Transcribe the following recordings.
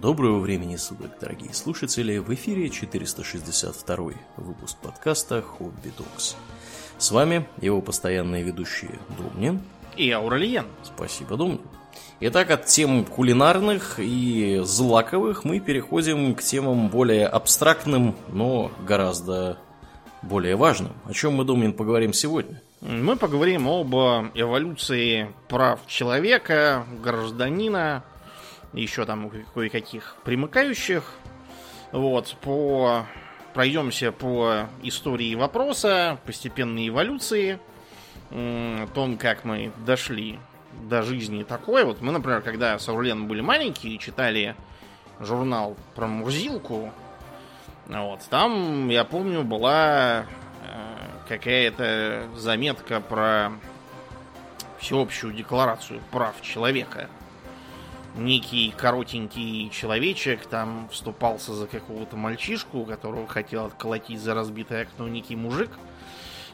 Доброго времени суток, дорогие слушатели! В эфире 462 выпуск подкаста «Хобби Докс». С вами его постоянные ведущие Домнин и Ауралиен. Спасибо, Домнин. Итак, от тем кулинарных и злаковых мы переходим к темам более абстрактным, но гораздо более важным. О чем мы, Домнин, поговорим сегодня? Мы поговорим об эволюции прав человека, гражданина, еще там кое-каких примыкающих. Вот, по... пройдемся по истории вопроса, постепенной эволюции, о том, как мы дошли до жизни такой. Вот мы, например, когда с Аурлен были маленькие, читали журнал про Мурзилку, вот, там, я помню, была э, какая-то заметка про всеобщую декларацию прав человека – некий коротенький человечек там вступался за какого-то мальчишку, которого хотел отколотить за разбитое окно некий мужик.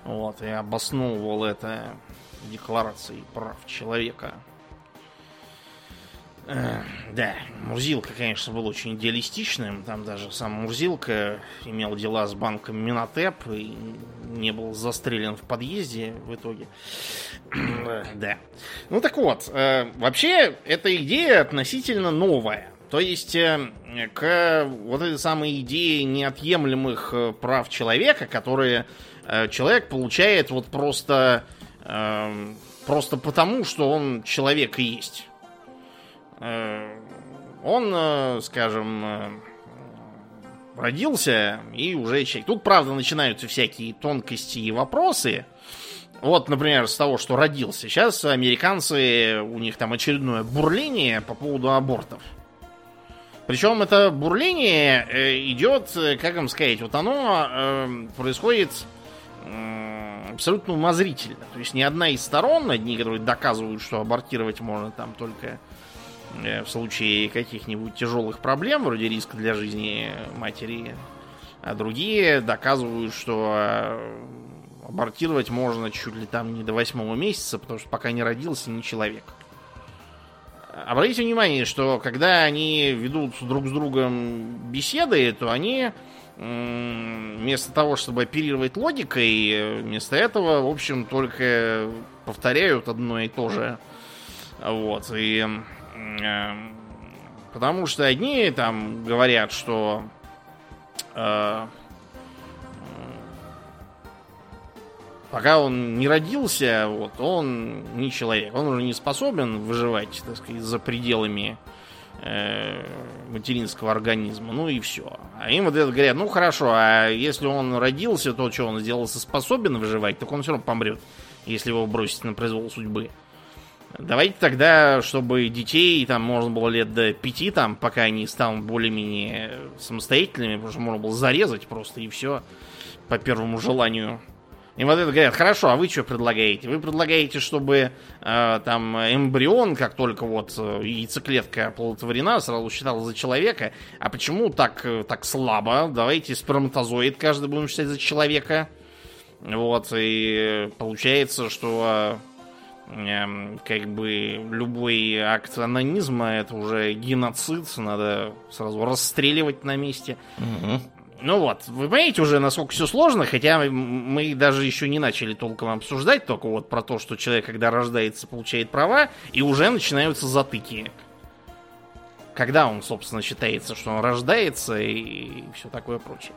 Вот, и обосновывал это декларацией прав человека. Э, да, Мурзилка, конечно, был очень идеалистичным. Там даже сам Мурзилка имел дела с банком Минотеп и не был застрелен в подъезде в итоге. да. Ну так вот, э, вообще эта идея относительно новая. То есть э, к вот этой самой идее неотъемлемых прав человека, которые человек получает вот просто, просто потому, что он человек и есть Э, он, э, скажем, э, родился и уже человек. Тут, правда, начинаются всякие тонкости и вопросы. Вот, например, с того, что родился. Сейчас американцы, у них там очередное бурление по поводу абортов. Причем это бурление идет, как вам сказать, вот оно происходит абсолютно умозрительно. То есть ни одна из сторон, одни, которые доказывают, что абортировать можно там только Э, в случае каких-нибудь тяжелых проблем, вроде риска для жизни матери, а другие доказывают, что э, абортировать можно чуть ли там не до восьмого месяца, потому что пока не родился ни человек. Обратите внимание, что когда они ведут друг с другом беседы, то они вместо того, чтобы оперировать логикой, вместо этого, в общем, только повторяют одно и то же. Вот. И потому что одни там говорят, что э, пока он не родился, вот, он не человек. Он уже не способен выживать, так сказать, за пределами э, материнского организма. Ну и все. А им вот это говорят, ну хорошо, а если он родился, то что, он сделался способен выживать, так он все равно помрет, если его бросить на произвол судьбы. Давайте тогда, чтобы детей там можно было лет до пяти, там, пока они станут более-менее самостоятельными, потому что можно было зарезать просто и все по первому желанию. И вот это говорят, хорошо, а вы что предлагаете? Вы предлагаете, чтобы э, там эмбрион, как только вот э, яйцеклетка оплодотворена, сразу считал за человека. А почему так, э, так слабо? Давайте сперматозоид каждый будем считать за человека. Вот, и получается, что Эм, как бы любой акт анонизма это уже геноцид, надо сразу расстреливать на месте. Угу. Ну вот, вы понимаете уже, насколько все сложно, хотя мы даже еще не начали толком обсуждать, только вот про то, что человек, когда рождается, получает права, и уже начинаются затыки. Когда он, собственно, считается, что он рождается и все такое прочее.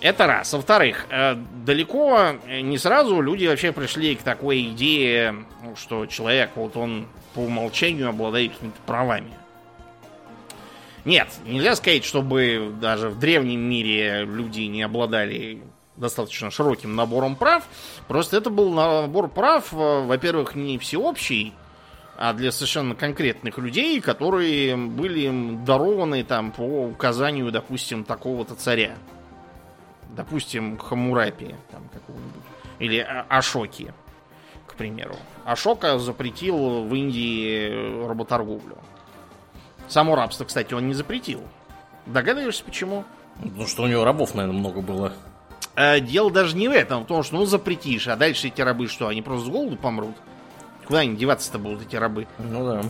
Это раз. Во-вторых, э, далеко не сразу люди вообще пришли к такой идее, что человек, вот он по умолчанию обладает какими-то правами. Нет, нельзя сказать, чтобы даже в древнем мире люди не обладали достаточно широким набором прав. Просто это был набор прав, э, во-первых, не всеобщий, а для совершенно конкретных людей, которые были дарованы там по указанию, допустим, такого-то царя допустим, Хамурапи там какого-нибудь, или Ашоки, к примеру. Ашока запретил в Индии работорговлю. Само рабство, кстати, он не запретил. Догадываешься, почему? Ну, что у него рабов, наверное, много было. А, дело даже не в этом, потому что, ну, запретишь, а дальше эти рабы что, они просто с голоду помрут? Куда они деваться-то будут, эти рабы? Ну да.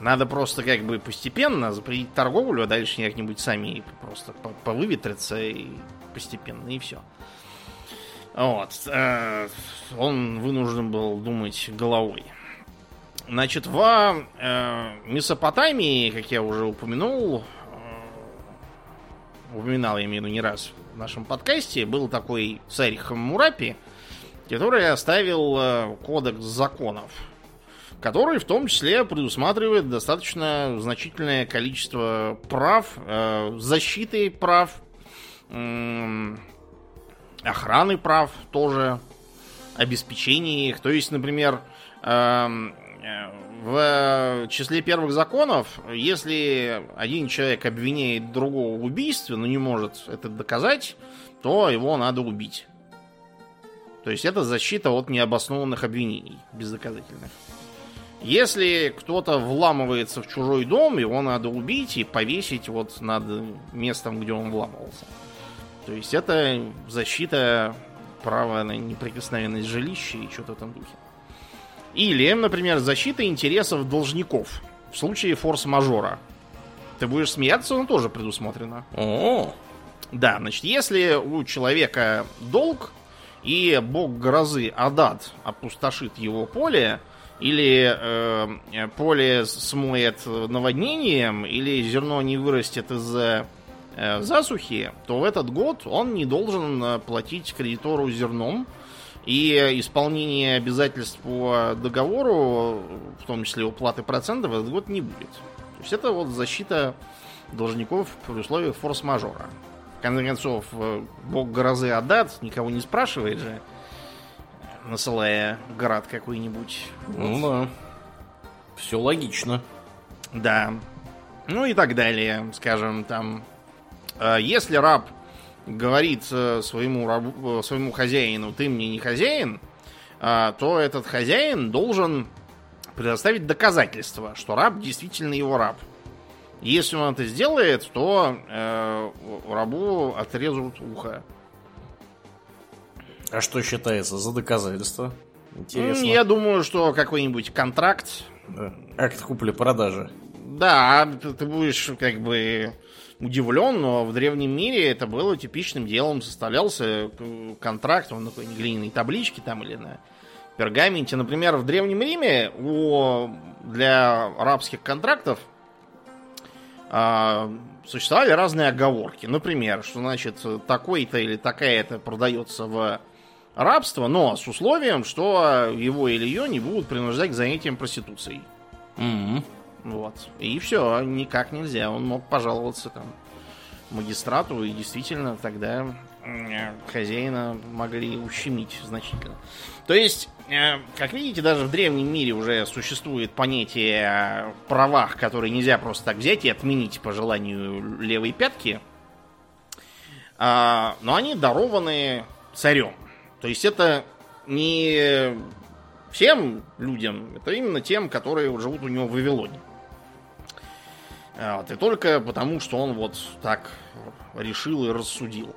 Надо просто как бы постепенно запретить торговлю, а дальше как-нибудь сами просто повыветрятся и постепенно, и все. Вот. Э, он вынужден был думать головой. Значит, в э, Месопотамии, как я уже упомянул, э, упоминал я имею в виду не раз в нашем подкасте, был такой царь Хаммурапи, который оставил кодекс законов который в том числе предусматривает достаточно значительное количество прав, э, защиты прав, охраны прав тоже, обеспечения их. То есть, например, эм, э, в числе первых законов, если один человек обвиняет другого в убийстве, но не может это доказать, то его надо убить. То есть это защита от необоснованных обвинений бездоказательных. Если кто-то вламывается в чужой дом, его надо убить и повесить вот над местом, где он вламывался. То есть это защита права на неприкосновенность жилища и что-то в этом духе. Или, например, защита интересов должников в случае форс-мажора. Ты будешь смеяться, но тоже предусмотрено. О, да, значит, если у человека долг и бог грозы Адад опустошит его поле, или э, поле смоет наводнением, или зерно не вырастет из-за э, засухи, то в этот год он не должен э, платить кредитору зерном, и исполнение обязательств по договору, в том числе уплаты процентов, этот год не будет. То есть это вот защита должников при условии форс-мажора. В конце концов, э, бог грозы Адат никого не спрашивает же, насылая град какой-нибудь. Ну да. Все логично. Да. Ну и так далее. Скажем, там. Э, если раб говорит э, своему, рабу, э, своему хозяину, ты мне не хозяин, то этот хозяин должен предоставить доказательства, что раб действительно его раб. Если он это сделает, то э, рабу отрежут ухо. А что считается за доказательство? Интересно. Я думаю, что какой-нибудь контракт. Да. Акт купли-продажи. Да, ты, будешь как бы удивлен, но в древнем мире это было типичным делом. Составлялся э, контракт, он на какой глиняной табличке там или на пергаменте. Например, в Древнем Риме у, для рабских контрактов а, существовали разные оговорки. Например, что значит такой-то или такая-то продается в рабство, но с условием, что его или ее не будут принуждать к занятиям проституцией. Mm-hmm. Вот. И все, никак нельзя. Он мог пожаловаться там магистрату, и действительно тогда хозяина могли ущемить значительно. То есть, э, как видите, даже в древнем мире уже существует понятие о правах, которые нельзя просто так взять и отменить по желанию левой пятки. А, но они дарованы царем. То есть это не всем людям, это именно тем, которые живут у него в Вавилоне. Вот, и только потому, что он вот так решил и рассудил.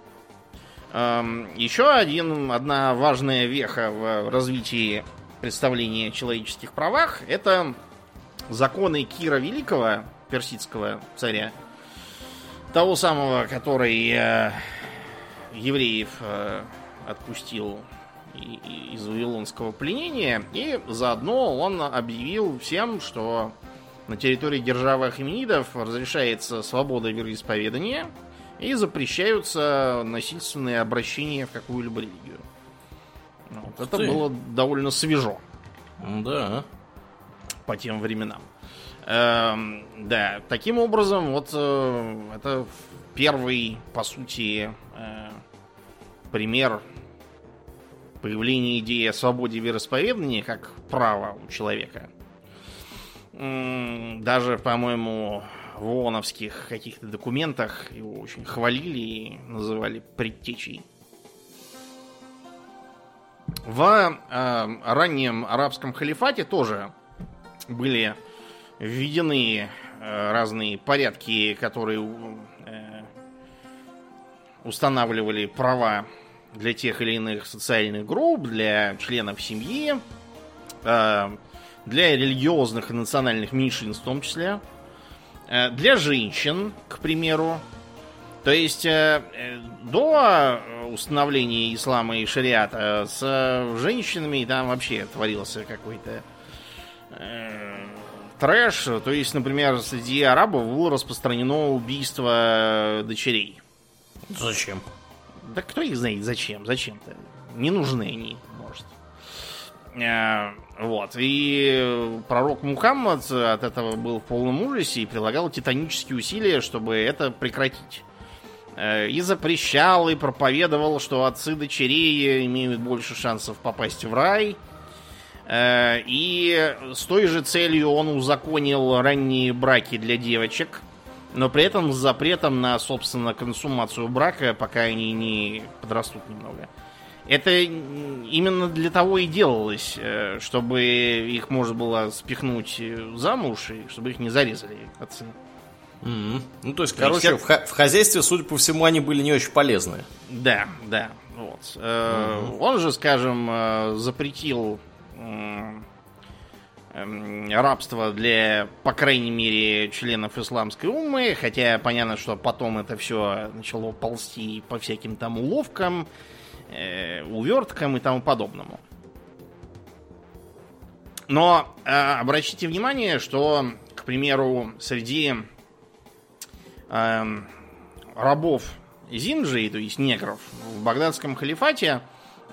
Еще один, одна важная веха в развитии представления о человеческих правах это законы Кира Великого, персидского царя, того самого, который э, евреев э, отпустил из Вавилонского пленения, и заодно он объявил всем, что на территории державы Ахименидов разрешается свобода вероисповедания и запрещаются насильственные обращения в какую-либо религию. Вот, это ты. было довольно свежо. Да. По тем временам. Эм, да, таким образом, вот э, это первый, по сути, э, пример появление идеи о свободе вероисповедания как права у человека. Даже, по-моему, в ООНовских каких-то документах его очень хвалили и называли предтечей. В э, раннем арабском халифате тоже были введены э, разные порядки, которые устанавливали права для тех или иных социальных групп, для членов семьи. Э, для религиозных и национальных меньшинств в том числе, э, для женщин, к примеру. То есть э, до установления ислама и шариата с женщинами там вообще творился какой-то трэш. То есть, например, среди арабов было распространено убийство дочерей. Зачем? Да кто их знает зачем? Зачем-то? Не нужны они, может. Э, вот. И пророк Мухаммад от этого был в полном ужасе и прилагал титанические усилия, чтобы это прекратить. Э, и запрещал, и проповедовал, что отцы дочерей имеют больше шансов попасть в рай. Э, и с той же целью он узаконил ранние браки для девочек, но при этом с запретом на, собственно, консумацию брака, пока они не подрастут немного. Это именно для того и делалось, э, чтобы их можно было спихнуть замуж, и чтобы их не зарезали отцы. Mm-hmm. Ну, то есть, короче, есть, в, х- в хозяйстве, судя по всему, они были не очень полезны. Да, да. Вот. Mm-hmm. Он же, скажем, э, запретил рабство для, по крайней мере, членов исламской умы, хотя понятно, что потом это все начало ползти по всяким там уловкам, э, уверткам и тому подобному. Но э, обратите внимание, что, к примеру, среди э, рабов Зинджи, то есть негров, в багдадском халифате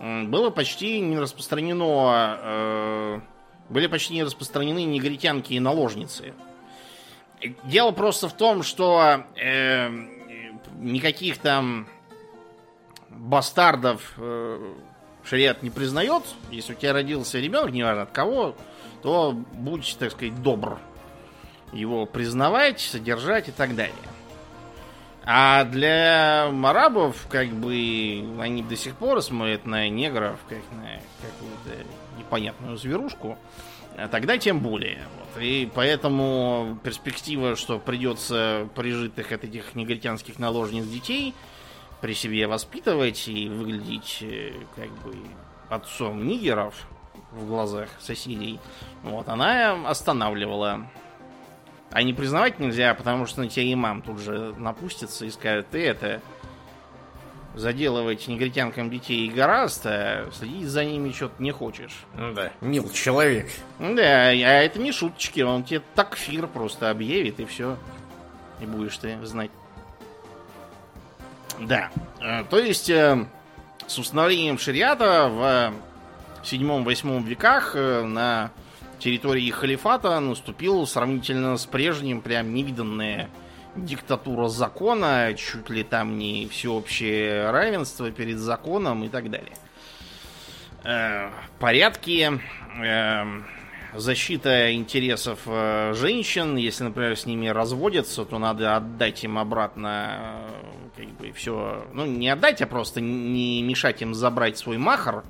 было почти не распространено, э, были почти не распространены негритянки и наложницы. Дело просто в том, что э, никаких там бастардов э, шариат не признает. Если у тебя родился ребенок, неважно от кого, то будь, так сказать, добр его признавать, содержать и так далее. А для арабов, как бы, они до сих пор смотрят на негров, как на какую-то непонятную зверушку. А тогда тем более. Вот. И поэтому перспектива, что придется прижитых от этих негритянских наложниц детей – при себе воспитывать и выглядеть э, как бы отцом нигеров в глазах соседей, вот, она останавливала. А не признавать нельзя, потому что на тебя имам тут же напустится и скажет, ты это заделывать негритянкам детей гораздо, следить за ними что-то не хочешь. Ну да, мил человек. Да, а это не шуточки, он тебе такфир просто объявит и все. И будешь ты знать. Да. Э, то есть, э, с установлением шариата в 7-8 веках э, на территории халифата наступил сравнительно с прежним прям невиданная диктатура закона, чуть ли там не всеобщее равенство перед законом и так далее. Порядки защита интересов э, женщин. Если, например, с ними разводятся, то надо отдать им обратно э, как бы все. Ну, не отдать, а просто не мешать им забрать свой махар,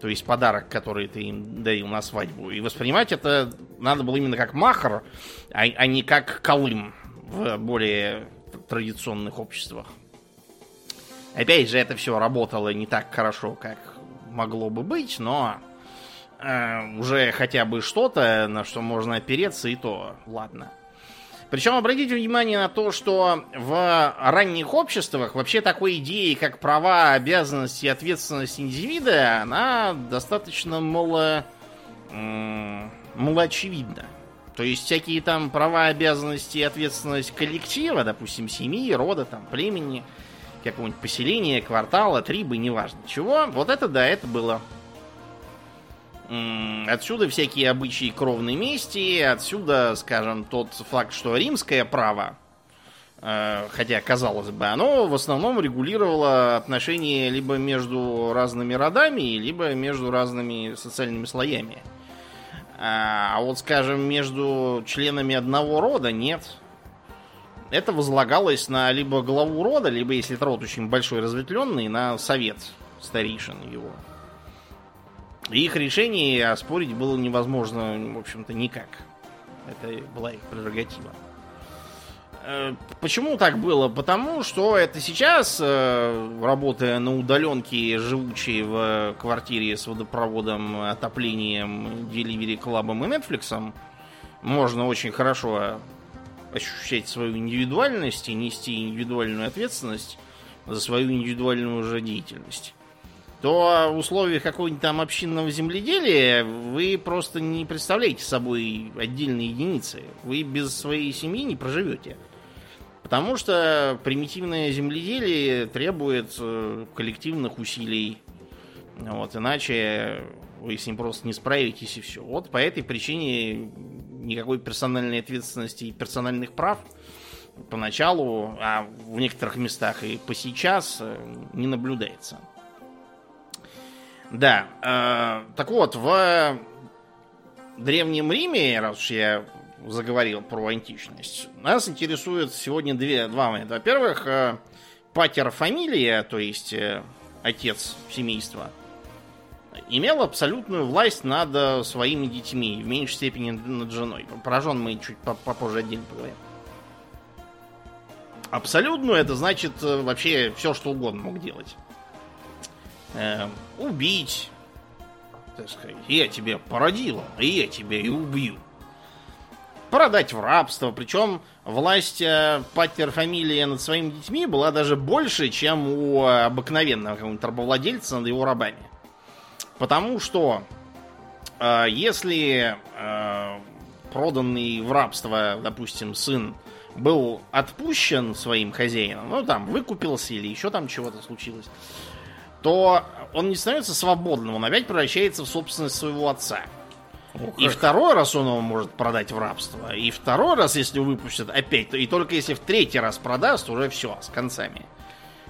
то есть подарок, который ты им дарил на свадьбу. И воспринимать это надо было именно как махар, а, а не как колым в более традиционных обществах. Опять же, это все работало не так хорошо, как могло бы быть, но э, уже хотя бы что-то, на что можно опереться, и то ладно. Причем обратите внимание на то, что в ранних обществах вообще такой идеи, как права, обязанности и ответственность индивида, она достаточно мало, мало очевидна. То есть всякие там права, обязанности и ответственность коллектива, допустим, семьи, рода, там, племени, какого-нибудь поселения, квартала, трибы, неважно чего, вот это да, это было Отсюда всякие обычаи кровной мести, отсюда, скажем, тот факт, что римское право, э, хотя, казалось бы, оно в основном регулировало отношения либо между разными родами, либо между разными социальными слоями. А, а вот, скажем, между членами одного рода нет. Это возлагалось на либо главу рода, либо, если это род очень большой разветвленный, на совет старейшин его. Их решение оспорить было невозможно, в общем-то, никак. Это была их прерогатива. Э, почему так было? Потому что это сейчас, э, работая на удаленке, живучей в квартире с водопроводом, отоплением, Delivery клабом и Netflix, можно очень хорошо ощущать свою индивидуальность и нести индивидуальную ответственность за свою индивидуальную уже деятельность то в условиях какого-нибудь там общинного земледелия вы просто не представляете собой отдельные единицы. Вы без своей семьи не проживете. Потому что примитивное земледелие требует э, коллективных усилий. Вот, иначе вы с ним просто не справитесь и все. Вот по этой причине никакой персональной ответственности и персональных прав поначалу, а в некоторых местах и по сейчас э, не наблюдается. Да. Э, так вот, в Древнем Риме, раз уж я заговорил про античность, нас интересует сегодня две, два момента. Во-первых, э, патер фамилия, то есть э, отец семейства, имел абсолютную власть над э, своими детьми, в меньшей степени над женой. Поражен мы чуть попозже отдельно поговорим. Абсолютную это значит вообще все, что угодно мог делать э, убить, так сказать, я тебя породила, и я тебя и убью. Продать в рабство, причем власть э, патер-фамилия над своими детьми была даже больше, чем у обыкновенного какого-нибудь рабовладельца над его рабами. Потому что э, если э, проданный в рабство, допустим, сын был отпущен своим хозяином, ну там выкупился или еще там чего-то случилось, то он не становится свободным, он опять превращается в собственность своего отца. О, и второй раз он его может продать в рабство. И второй раз, если выпустят, опять, и только если в третий раз продаст, уже все, с концами.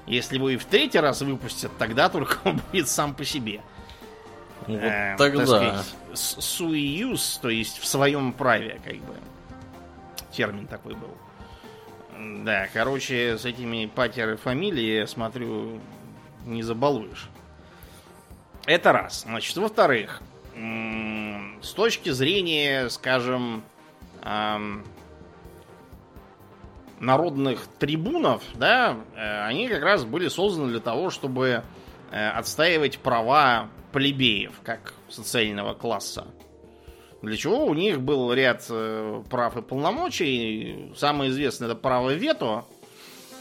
Если его и в третий раз выпустят, тогда только он будет сам по себе. Вот э, тогда. суиюз, то есть в своем праве, как бы. Термин такой был. Да, короче, с этими патер фамилии, я смотрю, не забалуешь. Это раз. Значит, во-вторых, с точки зрения, скажем, народных трибунов, да, э, они как раз были созданы для того, чтобы э, отстаивать права плебеев, как социального класса. Для чего у них был ряд э, прав и полномочий. Самое известное это право вето,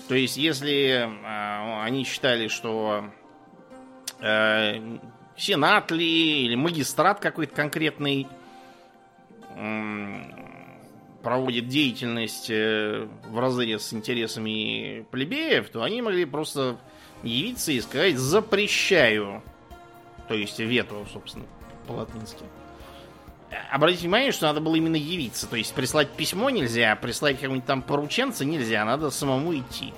то есть, если э, они считали, что э, сенат ли или магистрат какой-то конкретный проводит деятельность э, в разрез с интересами плебеев, то они могли просто явиться и сказать «запрещаю». То есть вето, собственно, по-латински. Обратите внимание, что надо было именно явиться. То есть прислать письмо нельзя, прислать какого-нибудь там порученца нельзя, надо самому идти.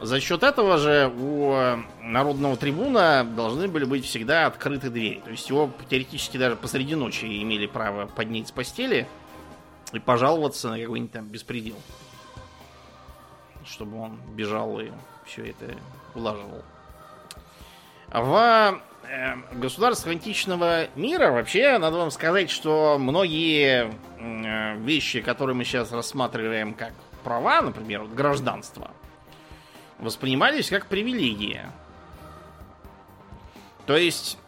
За счет этого же у народного трибуна должны были быть всегда открыты двери. То есть его теоретически даже посреди ночи имели право поднять с постели и пожаловаться на какой-нибудь там беспредел. Чтобы он бежал и все это улаживал. В э, государствах античного мира вообще надо вам сказать, что многие э, вещи, которые мы сейчас рассматриваем как права, например, вот гражданство – воспринимались как привилегия. То есть,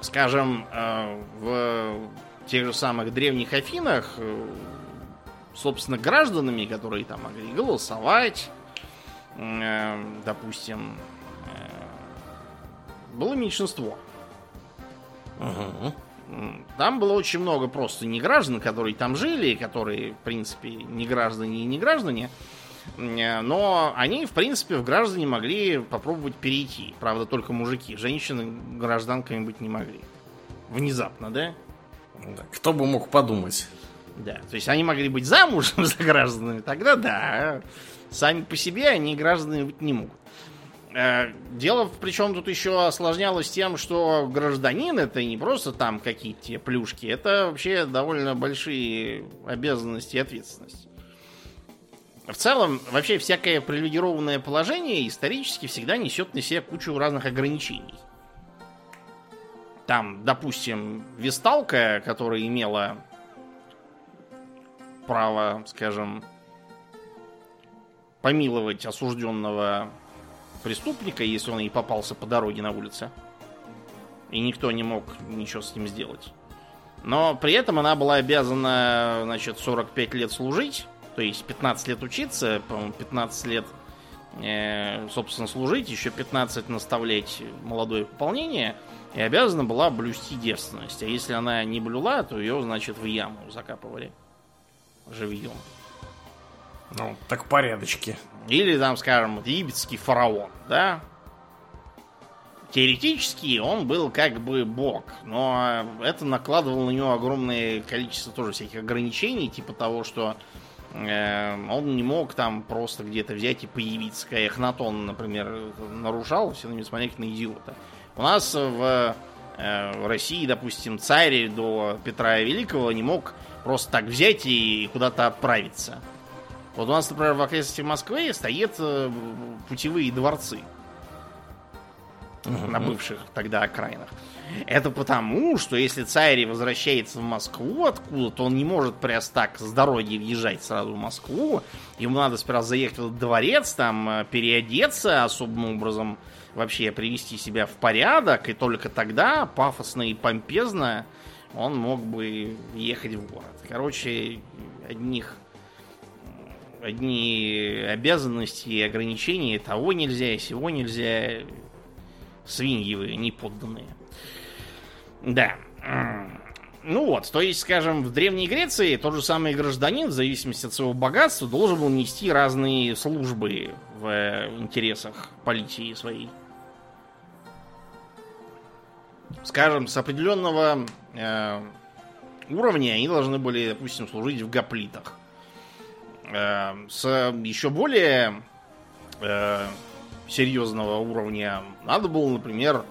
скажем, э, в тех же самых древних Афинах, э, собственно, гражданами, которые там могли голосовать, э, допустим, было меньшинство. Там было очень много просто не граждан, которые там жили, которые, в принципе, не граждане и не граждане. Э, но они, в принципе, в граждане могли попробовать перейти. Правда, только мужики. Женщины гражданками быть не могли. Внезапно, да? Кто бы мог подумать? Да, то есть они могли быть замужем за гражданами, тогда да. Сами по себе они гражданами быть не могут. Э, дело, причем тут еще осложнялось тем, что гражданин это не просто там какие-то плюшки, это вообще довольно большие обязанности и ответственность. В целом, вообще всякое привилегированное положение исторически всегда несет на себе кучу разных ограничений. Там, допустим, Весталка, которая имела право, скажем, помиловать осужденного преступника, если он и попался по дороге на улице. И никто не мог ничего с ним сделать. Но при этом она была обязана, значит, 45 лет служить, то есть 15 лет учиться, по-моему, 15 лет, э, собственно, служить, еще 15 наставлять молодое пополнение, и обязана была блюсти девственность. А если она не блюла, то ее, значит, в яму закапывали живьем. Ну, так порядочки. Или, там, скажем, египетский фараон, да? Теоретически он был как бы бог, но это накладывало на него огромное количество тоже всяких ограничений, типа того, что он не мог там просто где-то взять и появиться. Когда Эхнатон, например, нарушал, все на него смотрели на идиота. У нас в, э, в России, допустим, царь до Петра Великого не мог просто так взять и куда-то отправиться. Вот у нас, например, в окрестностях Москвы стоят э, путевые дворцы на бывших тогда окраинах. Это потому, что если царь возвращается в Москву откуда-то, он не может прямо так с дороги въезжать сразу в Москву. Ему надо сперва заехать в дворец, там э, переодеться особым образом, вообще привести себя в порядок, и только тогда, пафосно и помпезно, он мог бы ехать в город. Короче, одних одни обязанности и ограничения, того нельзя, и сего нельзя, свиньи вы неподданные. Да. Ну вот, то есть, скажем, в Древней Греции тот же самый гражданин, в зависимости от своего богатства, должен был нести разные службы в интересах политики своей. Скажем, с определенного э, уровня они должны были, допустим, служить в гоплитах. Э, с еще более э, серьезного уровня надо было, например,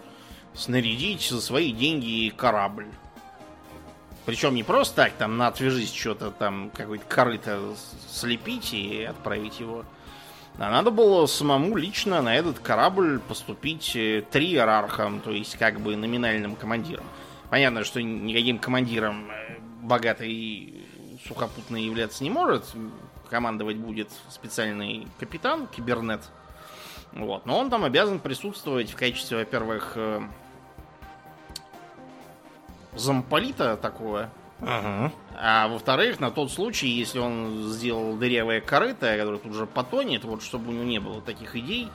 снарядить за свои деньги корабль. Причем не просто так, там, на отвяжись что-то там, какой-то корыто слепить и отправить его. А надо было самому лично на этот корабль поступить э, триерархом, то есть как бы номинальным командиром. Понятно, что никаким командиром э, богатый сухопутный являться не может. Командовать будет специальный капитан, кибернет. Вот. Но он там обязан присутствовать в качестве, во-первых, э, замполита такого. Ага. А во-вторых, на тот случай, если он сделал дырявое корыто, которое тут же потонет, вот чтобы у него не было таких идей,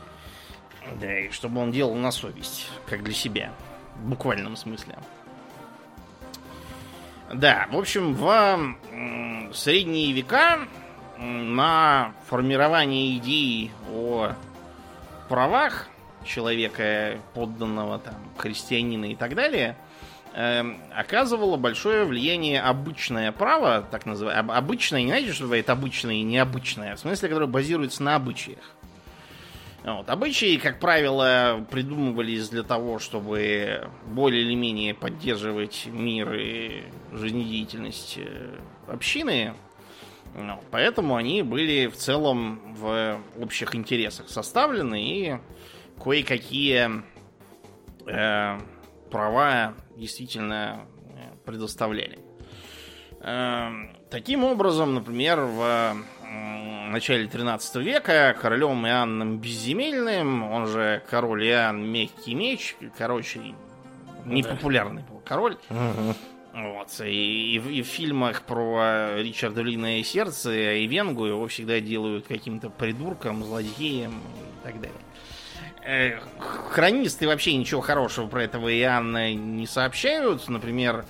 да, и чтобы он делал на совесть, как для себя. В буквальном смысле. Да, в общем, в средние века на формирование идеи о правах человека, подданного там, христианина и так далее, оказывало большое влияние обычное право, так называемое. Обычное, не знаете, что бывает обычное и необычное, в смысле, которое базируется на обычаях. Вот. Обычаи, как правило, придумывались для того, чтобы более или менее поддерживать мир и жизнедеятельность э, общины. Ну, поэтому они были в целом в общих интересах составлены и кое-какие э, права действительно э, предоставляли. Э, таким образом, например, в начале 13 века королем Иоанном Безземельным, он же король Иоанн Мягкий Меч, короче, непопулярный был король. Ага. Вот. И, и, в- и в фильмах про Ричарда Львиное сердце и Венгу его всегда делают каким-то придурком, злодеем и так далее. Э, Хронисты вообще ничего хорошего про этого Иоанна не сообщают. Например,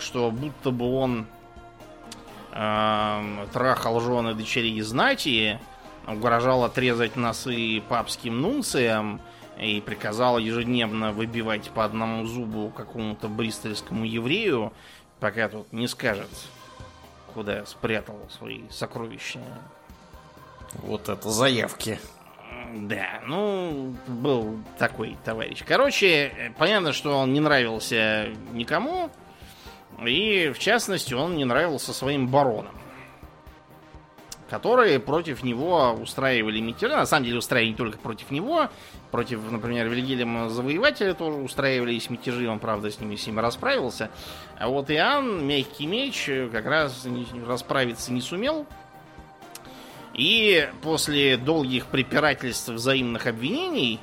что будто бы он эм, трахал жены дочерей знати, угрожал отрезать носы папским нунциям и приказал ежедневно выбивать по одному зубу какому-то бристольскому еврею, пока тот не скажет, куда спрятал свои сокровища. Вот это заявки. Да, ну, был такой товарищ. Короче, э, понятно, что он не нравился никому. И, в частности, он не нравился своим баронам. Которые против него устраивали мятежи. На самом деле устраивали не только против него. Против, например, Вильгельма Завоевателя тоже устраивались мятежи. Он, правда, с ними всеми расправился. А вот Иоанн, мягкий меч, как раз расправиться не сумел. И после долгих препирательств взаимных обвинений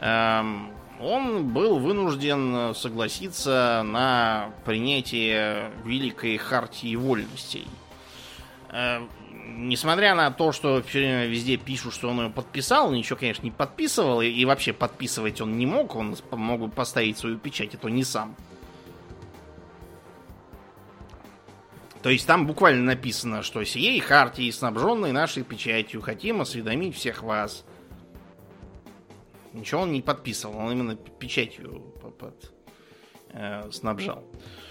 эм, он был вынужден согласиться на принятие Великой Хартии Вольностей. Э, несмотря на то, что все время везде пишут, что он ее подписал, ничего, конечно, не подписывал, и, и вообще подписывать он не мог, он мог бы поставить свою печать, это не сам. То есть там буквально написано, что сией хартии, снабженной нашей печатью, хотим осведомить всех вас. Ничего он не подписывал, он именно печатью под, э, снабжал.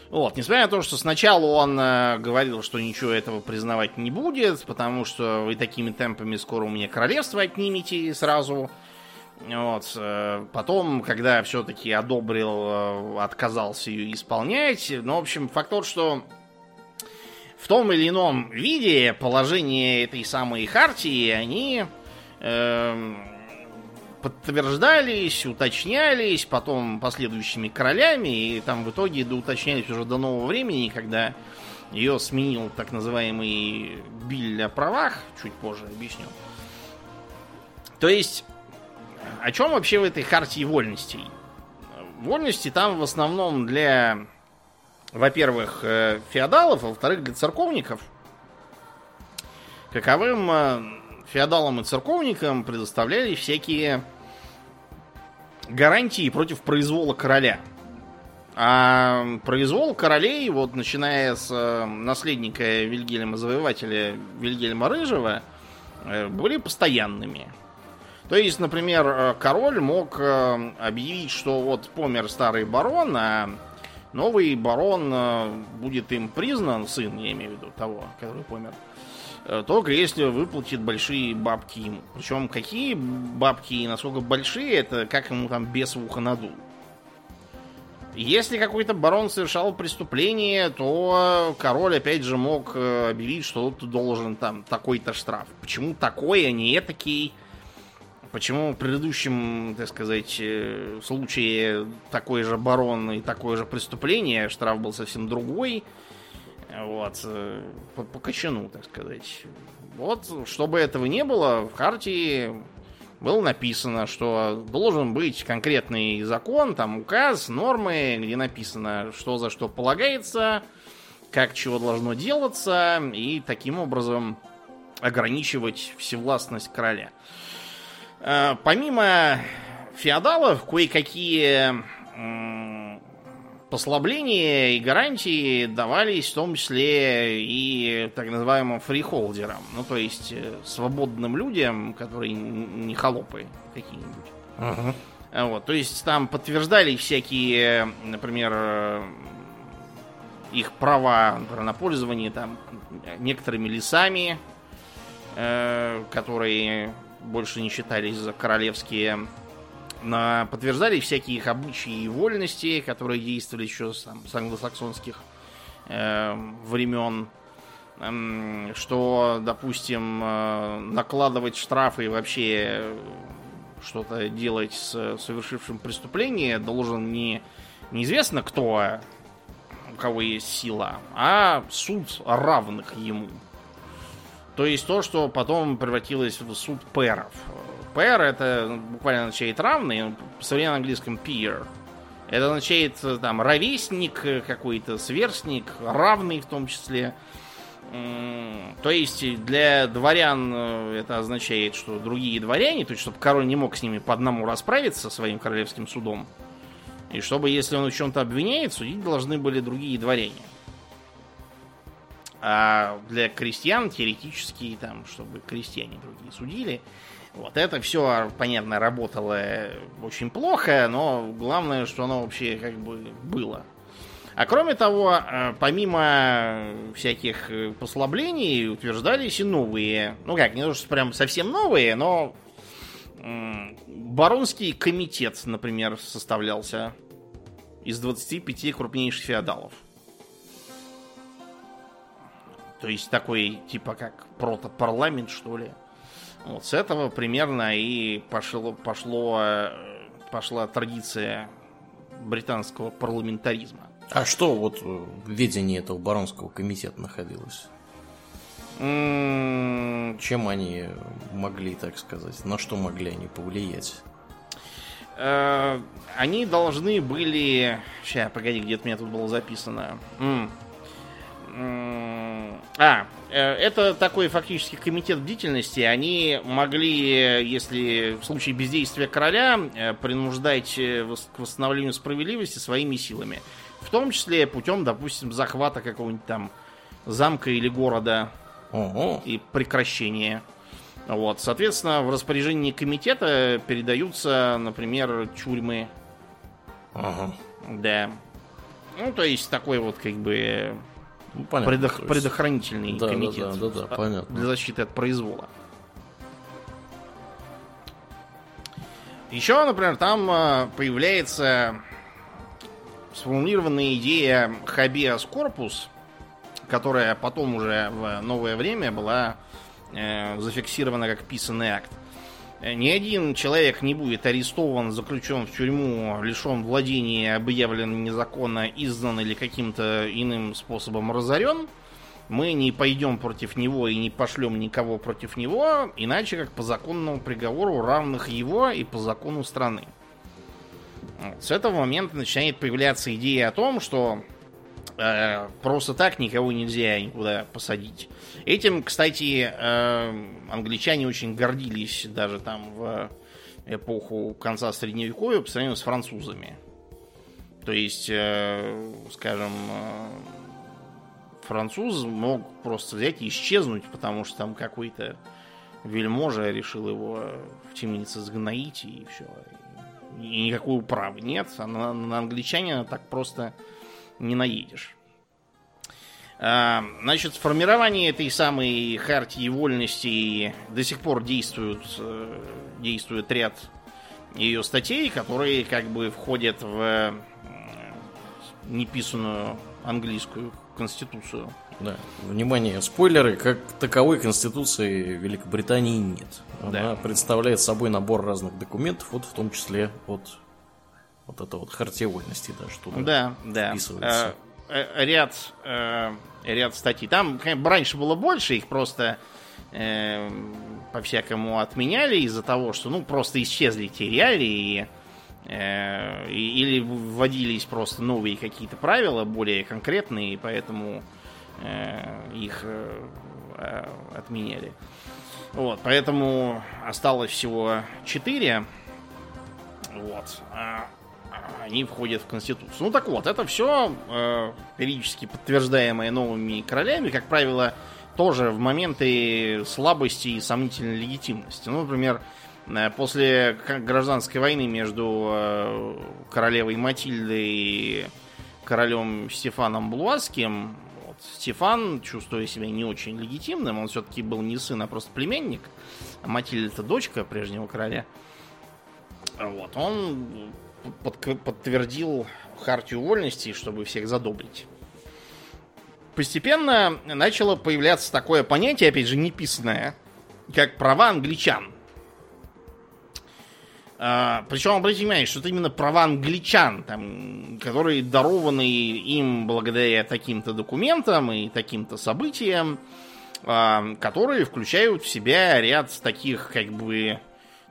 Вот, несмотря на то, что сначала он э, говорил, что ничего этого признавать не будет, потому что вы такими темпами скоро у меня королевство отнимете сразу. Вот, э, потом, когда все-таки одобрил, э, отказался ее исполнять. Ну, в общем, факт тот, что в том или ином виде положение этой самой хартии, они э, подтверждались, уточнялись потом последующими королями, и там в итоге доуточнялись уже до нового времени, когда ее сменил так называемый Биль о правах, чуть позже объясню. То есть, о чем вообще в этой хартии вольностей? Вольности там в основном для во-первых, э, феодалов, а во-вторых, для церковников. Каковым э, феодалам и церковникам предоставляли всякие гарантии против произвола короля. А произвол королей, вот начиная с э, наследника Вильгельма Завоевателя Вильгельма Рыжего, были постоянными. То есть, например, король мог объявить, что вот помер старый барон, а новый барон э, будет им признан, сын, я имею в виду того, который помер, э, только если выплатит большие бабки ему. Причем какие бабки и насколько большие, это как ему там без в ухо надул. Если какой-то барон совершал преступление, то король опять же мог э, объявить, что ты должен там такой-то штраф. Почему такой, а не этакий? Почему в предыдущем, так сказать, э, случае такой же барон и такое же преступление, штраф был совсем другой. Вот, э, по, по кочану, так сказать. Вот, чтобы этого не было, в Хартии было написано, что должен быть конкретный закон, там указ, нормы, где написано, что за что полагается, как чего должно делаться, и таким образом ограничивать всевластность короля. Э, помимо феодалов, кое-какие послабления и гарантии давались в том числе и так называемым фрихолдерам. Ну, то есть э, свободным людям, которые не холопы какие-нибудь. Uh-huh. Вот, то есть там подтверждали всякие, например, э, их права например, на пользование там некоторыми лесами, э, которые больше не считались за королевские. Подтверждали всякие их обычаи и вольности, которые действовали еще с, там, с англосаксонских э, времен. Э, что, допустим, э, накладывать штрафы и вообще что-то делать с совершившим преступление должен не неизвестно кто, у кого есть сила, а суд равных ему. То есть то, что потом превратилось в суд пэров. Пэр это буквально означает равный, в современном английском peer. Это означает там ровесник какой-то, сверстник, равный в том числе. То есть для дворян э, это означает, что другие дворяне, то есть чтобы король не мог с ними по одному расправиться своим королевским судом. И чтобы, если он в чем-то обвиняет, судить должны были другие дворяне. А для крестьян теоретически, там, чтобы крестьяне другие судили. Вот это все, понятно, работало очень плохо, но главное, что оно вообще как бы было. А кроме того, э, помимо всяких послаблений, утверждались и новые. Ну как, не то, что прям совсем новые, но Баронский комитет, например, составлялся из 25 крупнейших феодалов. То есть такой, типа как протопарламент, что ли. Вот с этого примерно и пошло, пошло, э, пошла традиция британского парламентаризма. А что вот в ведении этого баронского комитета находилось? М-м, чем они могли, так сказать, на что могли они повлиять? Э, они должны были... Сейчас, погоди, где-то у меня тут было записано. М. А, э, это такой фактически комитет бдительности. Они могли, если в случае бездействия короля, э, принуждать э, к восстановлению справедливости своими силами. В том числе путем, допустим, захвата какого-нибудь там замка или города Ого. и прекращения. Вот, соответственно, в распоряжении комитета передаются, например, тюрьмы. Ага. Да. Ну, то есть такой вот как бы Ну, понятно. предох- есть- предохранительный Да, да, комитет. да, да, да, А- понятно. Для защиты от произвола. Еще, например, там а, появляется сформулированная идея habeas corpus, которая потом уже в новое время была э, зафиксирована как писанный акт. Э, Ни один человек не будет арестован, заключен в тюрьму, лишен владения, объявлен незаконно, издан или каким-то иным способом разорен. Мы не пойдем против него и не пошлем никого против него, иначе как по законному приговору равных его и по закону страны. С этого момента начинает появляться идея о том, что э, просто так никого нельзя никуда посадить. Этим, кстати, э, англичане очень гордились даже там в эпоху конца средневековья по сравнению с французами. То есть, э, скажем, француз мог просто взять и исчезнуть, потому что там какой-то вельможа решил его в темнице сгноить и все. И никакой управы нет, а на, на англичанина так просто не наедешь. А, Значит, в формировании этой самой хартии вольностей до сих пор действует, э, действует ряд ее статей, которые как бы входят в неписанную английскую конституцию. Да. Внимание, спойлеры, как таковой Конституции Великобритании нет. Она Да. представляет собой набор разных документов, вот в том числе вот, вот это вот хартия вольности даже туда Да, да. вписывается. Э, э, ряд, э, ряд статей. Там конечно, раньше было больше, их просто э, по-всякому отменяли из-за того, что ну просто исчезли те реалии э, и- или вводились просто новые какие-то правила, более конкретные, и поэтому э, их отменяли. Вот, поэтому осталось всего четыре. Вот. Они входят в Конституцию. Ну так вот, это все периодически подтверждаемое новыми королями, как правило, тоже в моменты слабости и сомнительной легитимности. Ну, например, э, после гражданской войны между э, королевой Матильдой и королем Стефаном Блуаским, вот, Стефан, чувствуя себя не очень легитимным, он все-таки был не сын, а просто племянник, а Матильда это дочка прежнего короля. Вот, он подк- подтвердил хартию вольностей, чтобы всех задобрить. Постепенно начало появляться такое понятие, опять же, неписанное, как права англичан. А, причем обратите внимание, что это именно права англичан, там, которые дарованы им благодаря таким-то документам и таким-то событиям, а, которые включают в себя ряд таких, как бы,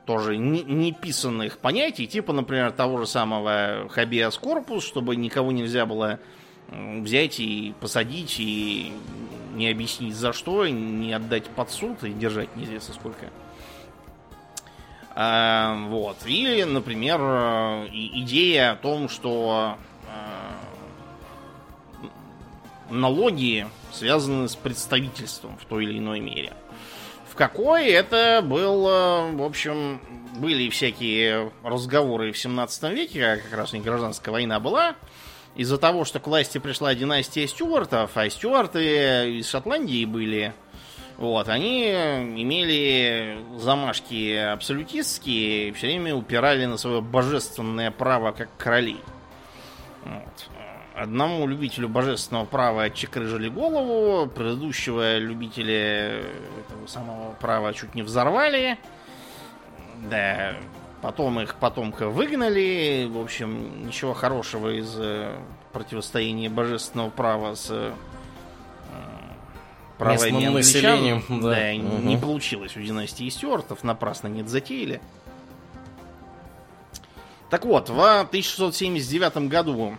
тоже не- неписанных понятий, типа, например, того же самого habeas corpus, чтобы никого нельзя было взять и посадить, и не объяснить за что, не отдать под суд и держать неизвестно сколько. А, вот. Или, например, э, идея о том, что э, налоги связаны с представительством в той или иной мере. В какой это был, э, в общем, были всякие разговоры в 17 веке, когда как раз у гражданская война была, из-за того, что к власти пришла династия Стюартов, а Стюарты из Шотландии были, вот, они имели замашки абсолютистские и все время упирали на свое божественное право как короли. Вот. Одному любителю божественного права отчекрыжили голову, предыдущего любителя этого самого права чуть не взорвали. Да, потом их потомка выгнали. В общем, ничего хорошего из э, противостояния божественного права с э, правами англичан. населением, да. Да, Мгм. не получилось у династии Стюартов, напрасно нет затеяли. Так вот, в 1679 году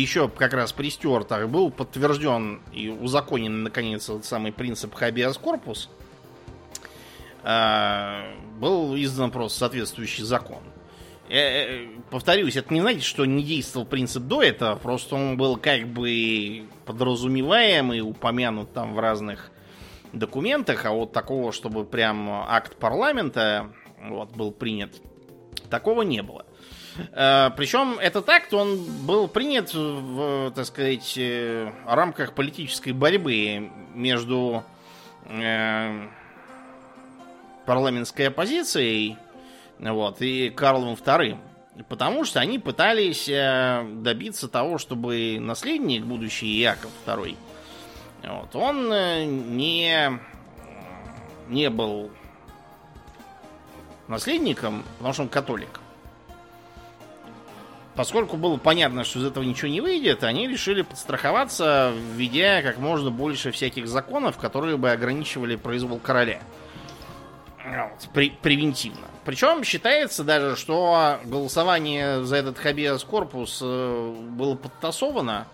еще как раз при Стюартах был подтвержден и узаконен, наконец, этот самый принцип corpus. А, Был издан просто соответствующий закон. Э, э, Повторюсь, это не значит, что не действовал принцип до этого, просто он был как бы подразумеваем и упомянут там в разных документах, а вот такого, чтобы прям акт парламента вот, был принят, такого не было. Э, Причем этот акт, он был принят в, так сказать, э, рамках политической борьбы между э, парламентской оппозицией вот, и Карлом II. Потому что они пытались добиться того, чтобы наследник, будущий Иаков II, вот, он не, не был наследником, потому что он католик. Поскольку было понятно, что из этого ничего не выйдет, они решили подстраховаться, введя как можно больше всяких законов, которые бы ограничивали произвол короля. Вот, при- превентивно. Причем считается даже, что голосование за этот хабиас корпус э, было подтасовано.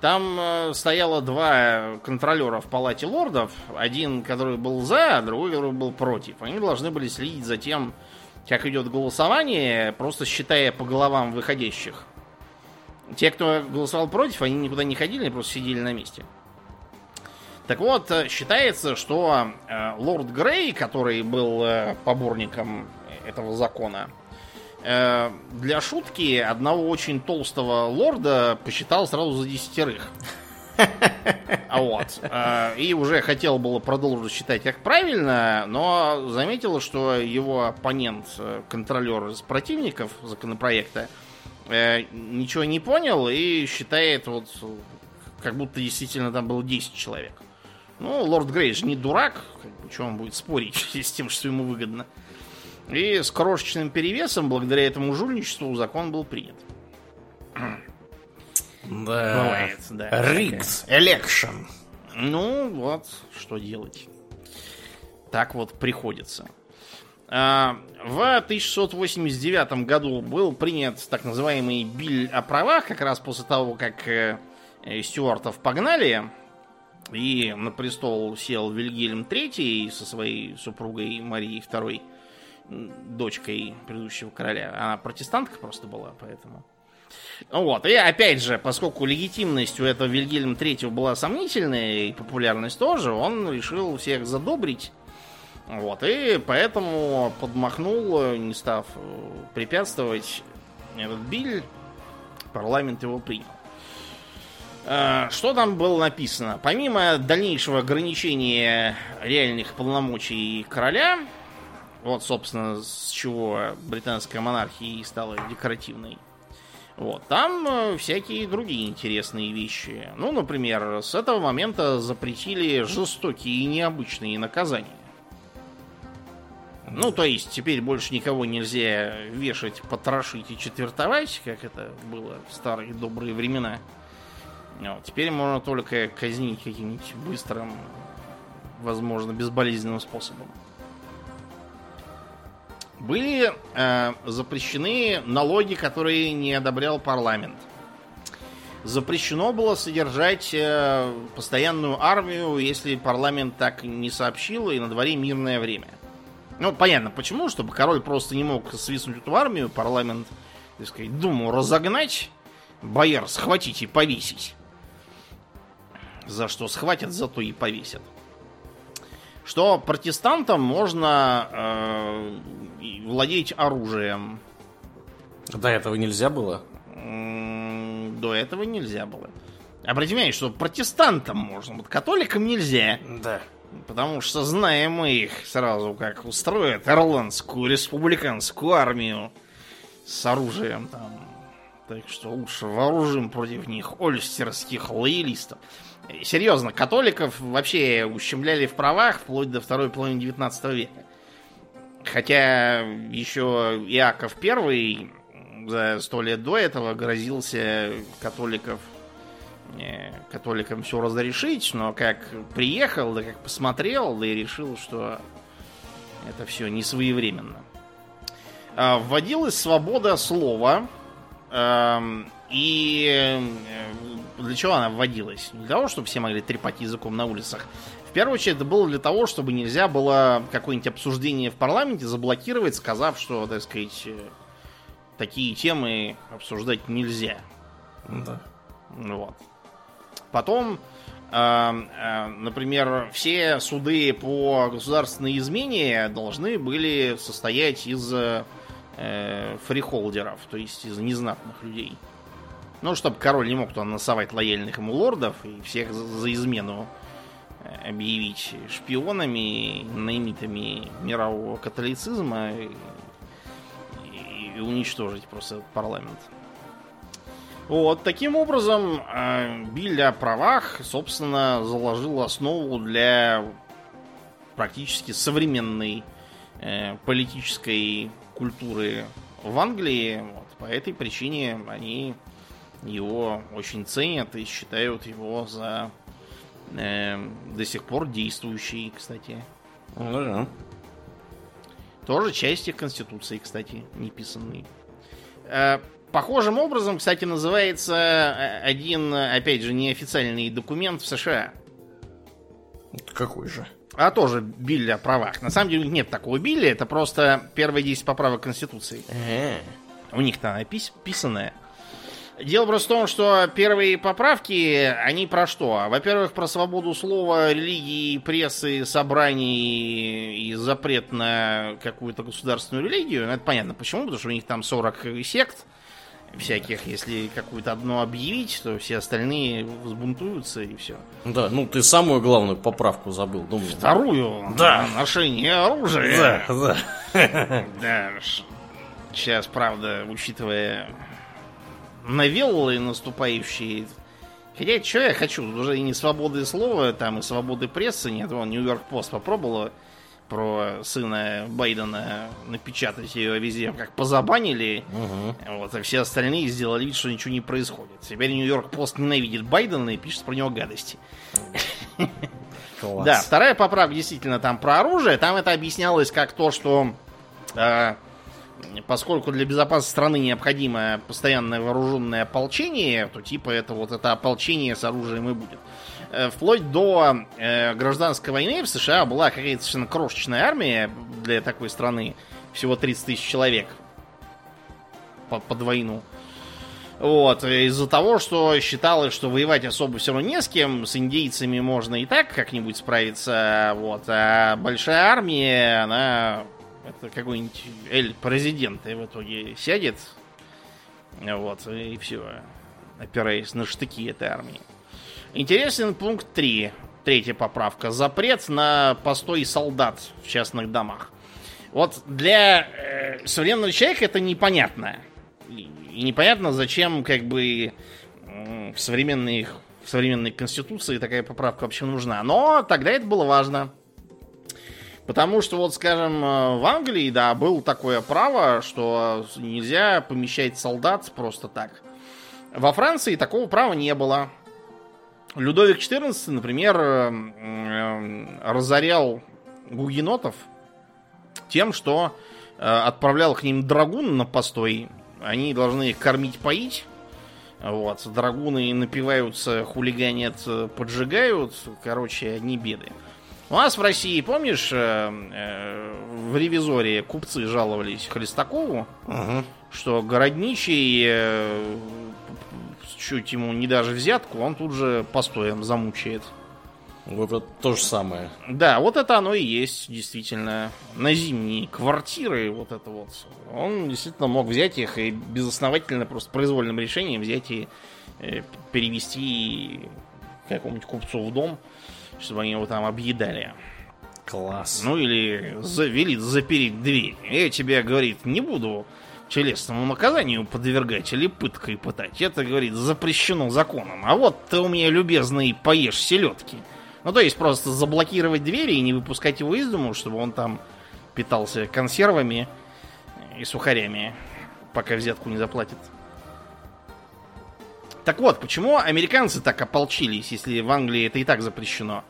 Там э, стояло два контролера в палате лордов. Один, который был за, а другой, который был против. Они должны были следить за тем, как идет голосование, просто считая по головам выходящих. Те, кто голосовал против, они никуда не ходили, они просто сидели на месте. Так вот, э, считается, что э, лорд Грей, который был э, поборником этого закона, э, для шутки одного очень толстого лорда посчитал сразу за десятерых. А вот. э, И уже хотел было продолжить считать как правильно, но заметил, что его оппонент, э, контролер из противников законопроекта, э, ничего не понял и считает вот как будто действительно там было 10 человек. Ну, лорд Грей же не дурак, как он будет спорить с тем, что ему выгодно. И с крошечным перевесом, благодаря этому жульничеству, закон был принят. Да. Бывает, да. Rigged election. Ну, вот, что делать. Так вот приходится. А, В 1689 году был принят так называемый Биль о правах, как раз после того, как э, э, Стюартов погнали, и на престол сел Вильгельм III со своей супругой Марией II, дочкой предыдущего короля. Она протестантка просто была, поэтому... Вот, и опять же, поскольку легитимность у этого Вильгельма Третьего была сомнительная, и популярность тоже, он решил всех задобрить. Вот, и поэтому подмахнул, не став э, препятствовать этот биль, парламент его принял. Э, Что там было написано? Помимо дальнейшего ограничения реальных полномочий короля, вот, собственно, с чего британская монархия и стала декоративной, вот, там э, всякие другие интересные вещи. Ну, например, с этого момента запретили жестокие и необычные наказания. Ну, то есть, теперь больше никого нельзя вешать, потрошить и четвертовать, как это было в старые добрые времена. Вот, теперь можно только казнить каким-нибудь быстрым, возможно, безболезненным способом. Были э, запрещены налоги, которые не одобрял парламент. Запрещено было содержать э, постоянную армию, если парламент так не сообщил, и на дворе мирное время. Ну, понятно, почему, чтобы король просто не мог свистнуть эту армию, парламент, так сказать, думал разогнать, бояр схватить и повесить. За что схватят, зато и повесят. Что протестантам можно э, владеть оружием. До этого нельзя было. До этого нельзя было. Обратите внимание, что протестантам можно, вот католикам нельзя. Да. Потому что знаем мы их сразу, как устроят ирландскую республиканскую армию с оружием там. Так что лучше вооружим против них ольстерских лоялистов. Серьезно, католиков вообще ущемляли в правах вплоть до второй половины 19 века. Хотя еще Иаков I за сто лет до этого грозился католиков э, католикам все разрешить, но как приехал, да как посмотрел, да и решил, что это все не своевременно. А, вводилась свобода слова, эм, и э, для чего она вводилась? Не для того, чтобы все могли трепать языком на улицах. В первую очередь, это было для того, чтобы нельзя было какое-нибудь обсуждение в парламенте заблокировать, сказав, что, так сказать, э, такие темы обсуждать нельзя. Да. Вот. Потом, э, э, например, все суды по государственной измене должны были состоять из фрихолдеров, то есть из незнатных людей. Ну, чтобы король не мог туда насовать лояльных ему лордов и всех за, измену э, объявить шпионами, наймитами мирового католицизма и, и уничтожить просто парламент. Вот, таким образом, э, Билль о правах, собственно, заложил основу для практически современной э, политической культуры в Англии. Вот, по этой причине они его очень ценят и считают его за э, до сих пор действующий, кстати. Ну да. Тоже часть их конституции, кстати, неписанный. Э, похожим образом, кстати, называется э, один, опять же, неофициальный документ в США. Какой же? А тоже Билли о правах. На самом деле нет такого Билли, это просто первые 10 поправок Конституции. У них там написанное. Дело просто в том, что первые поправки, они про что? Во-первых, про свободу слова, религии, прессы, собраний и запрет на какую-то государственную религию. Ну, это понятно почему, потому что у них там 40 сект всяких. Если какую-то одну объявить, то все остальные взбунтуются и все. Да, ну ты самую главную поправку забыл, думаю. Вторую? Да. Ношение оружия. Да, да. Да. Сейчас, правда, учитывая новеллы наступающие. Хотя, что я хочу? Уже и не свободы слова, там и свободы прессы нет. Вон, Нью-Йорк Пост попробовала про сына Байдена напечатать ее везде, как позабанили. Угу. Вот, а все остальные сделали вид, что ничего не происходит. Теперь Нью-Йорк Пост ненавидит Байдена и пишет про него гадости. Класс. Да, вторая поправка действительно там про оружие. Там это объяснялось как то, что э, поскольку для безопасности страны необходимо постоянное вооруженное ополчение, то типа это вот это ополчение с оружием и будет. Э, Вплоть до э, гражданской войны в США была какая-то совершенно крошечная армия для такой страны. Всего 30 тысяч человек под, под войну. Вот, из-за того, что считалось, что воевать особо все равно не с кем, с индейцами можно и так как-нибудь справиться, вот, а большая армия, она, это какой-нибудь эль-президент и в итоге сядет, вот, и все, опираясь на штыки этой армии. Интересен пункт 3, третья поправка, запрет на постой солдат в частных домах. Вот для э, современного человека это непонятно. И непонятно, зачем как бы в современной, в современной конституции такая поправка вообще нужна. Но тогда это было важно. Потому что, вот, скажем, в Англии, да, было такое право, что нельзя помещать солдат просто так. Во Франции такого права не было. Людовик XIV, например, разорял гугенотов тем, что отправлял к ним драгун на постой они должны их кормить, поить. Вот, драгуны напиваются, хулиганят, поджигают. Короче, одни беды. У нас в России, помнишь, в ревизоре купцы жаловались Хлестакову, Угу. что городничий чуть ему не даже взятку, он тут же постоем замучает. Вот это то же самое. Да, вот это оно и есть, действительно. На зимние квартиры, вот это вот. Он действительно мог взять их и безосновательно, просто произвольным решением взять и э, перевести какому-нибудь купцу в дом, чтобы они его там объедали. Класс. Ну или завели запереть дверь. Я тебе, говорит, не буду телесному наказанию подвергать или пыткой пытать. Это, говорит, запрещено законом. А вот ты у меня, любезный, поешь селедки. Ну, то есть просто заблокировать двери и не выпускать его из дому, чтобы он там питался консервами и сухарями, пока взятку не заплатит. Так вот, почему американцы так ополчились, если в Англии это и так запрещено?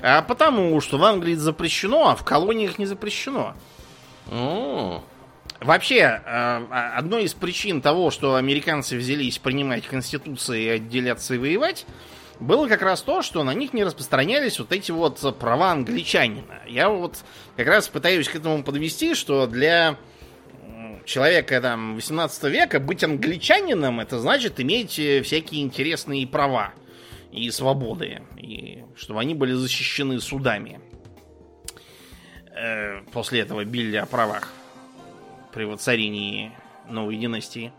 А потому, что в Англии запрещено, а в колониях не запрещено. О, Вообще, э, а- одной из причин того, что американцы взялись принимать конституции, отделяться и воевать, было как раз то, что на них не распространялись вот эти вот права англичанина. Я вот как раз пытаюсь к этому подвести, что для человека там 18 века быть англичанином это значит иметь э, всякие интересные права и свободы, и чтобы они были защищены судами. Э, После этого били о правах при воцарении новой династии.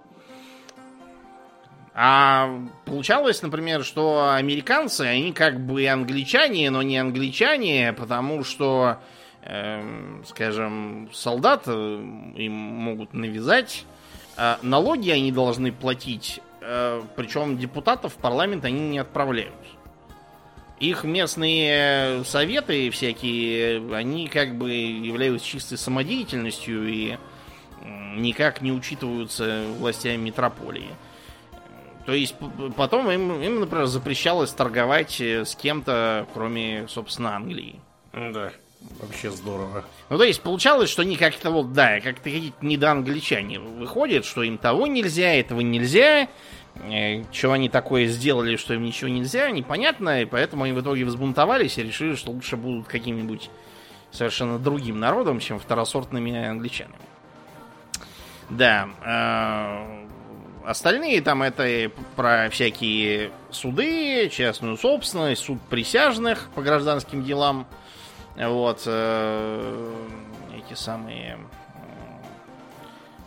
А получалось, например, что американцы, они как бы англичане, но не англичане, потому что, эм, скажем, солдат э, им могут навязать, а налоги они должны платить, э, причем депутатов в парламент они не отправляют. Их местные советы всякие, они как бы являются чистой самодеятельностью и никак не учитываются властями метрополии. То есть потом им, им, например, запрещалось торговать э, с кем-то, кроме, собственно, Англии. да. Вообще здорово. Ну, то есть получалось, что они как-то вот, да, как-то какие-то недоангличане выходят, что им того нельзя, этого нельзя, э, что они такое сделали, что им ничего нельзя, непонятно, и поэтому они в итоге взбунтовались и решили, что лучше будут каким-нибудь совершенно другим народом, чем второсортными англичанами. Да. э, Остальные там это про всякие суды, частную собственность, суд присяжных по гражданским делам. Вот. э, Эти самые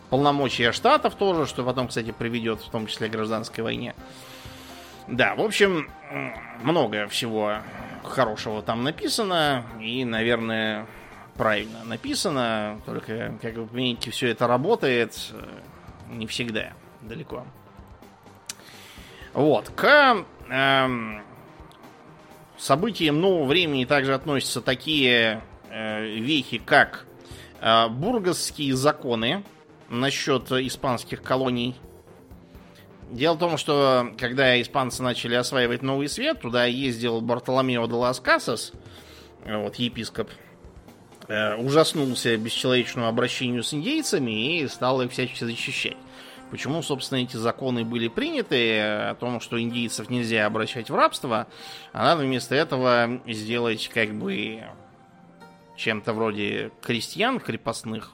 полномочия штатов тоже, что потом, кстати, приведет в том числе к гражданской войне. Да, в общем, много всего хорошего там написано. И, наверное, правильно написано. Только, как вы понимаете, все это работает э, не всегда далеко. Вот. К эм, событиям нового времени также относятся такие э, вехи, как э, бургасские законы насчет испанских колоний. Дело в том, что когда испанцы начали осваивать Новый Свет, туда ездил Бартоломео де лас Касас, э, вот епископ, э, ужаснулся бесчеловечному обращению с индейцами и стал их всячески защищать. Почему, собственно, эти законы были приняты э, о том, что индейцев нельзя обращать в рабство, а надо вместо этого сделать как бы чем-то вроде крестьян крепостных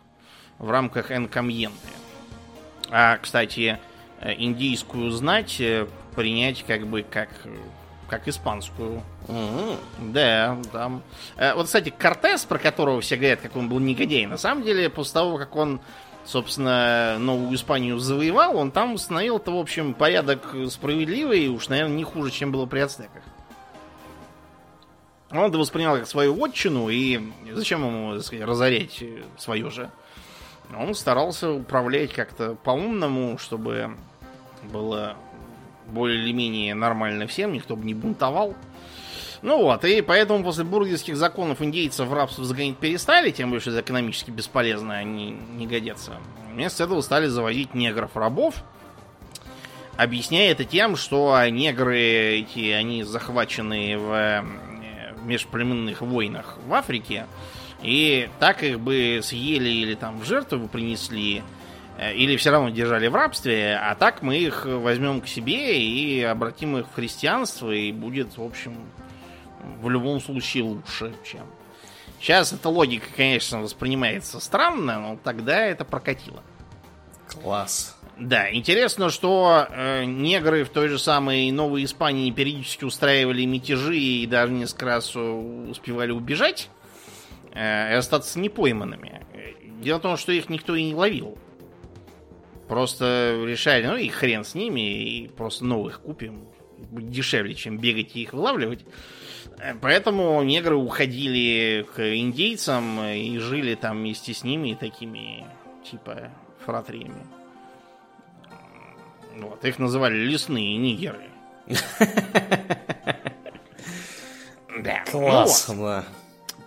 в рамках энкомьенты. А, кстати, э, индийскую знать э, принять как бы как, как испанскую. Мгм. Да, там. Э, Вот, кстати, Кортес, про которого все говорят, как он был негодяй, на самом деле, после того, как он, собственно, Новую Испанию завоевал, он там установил-то, в общем, порядок справедливый, уж, наверное, не хуже, чем было при ацтеках. Он это воспринял как свою вотчину, и зачем ему, так сказать, разорять свое же? Он старался управлять как-то по-умному, чтобы было более или менее нормально всем, никто бы не бунтовал. Ну вот, и поэтому после бургерских законов индейцев в рабство загонять перестали, тем больше это экономически бесполезно, они не годятся. Вместо этого стали заводить негров-рабов, объясняя это тем, что негры эти, они захвачены в э, межплеменных войнах в Африке, и так их бы съели или там в жертву принесли, э, или все равно держали в рабстве, а так мы их возьмем к себе и обратим их в христианство, и будет, в общем, в любом случае лучше, чем. Сейчас эта логика, конечно, воспринимается странно, но тогда это прокатило. Класс. Да, интересно, что э, негры в той же самой Новой Испании периодически устраивали мятежи и даже несколько раз успевали убежать э, и остаться непойманными. Дело в том, что их никто и не ловил. Просто решали, ну и хрен с ними, и просто новых купим. Будет дешевле, чем бегать и их вылавливать. Поэтому негры уходили к индейцам и жили там вместе с ними такими, типа, фратриями. Вот, их называли лесные нигеры. Да. ну вот. Класс, да.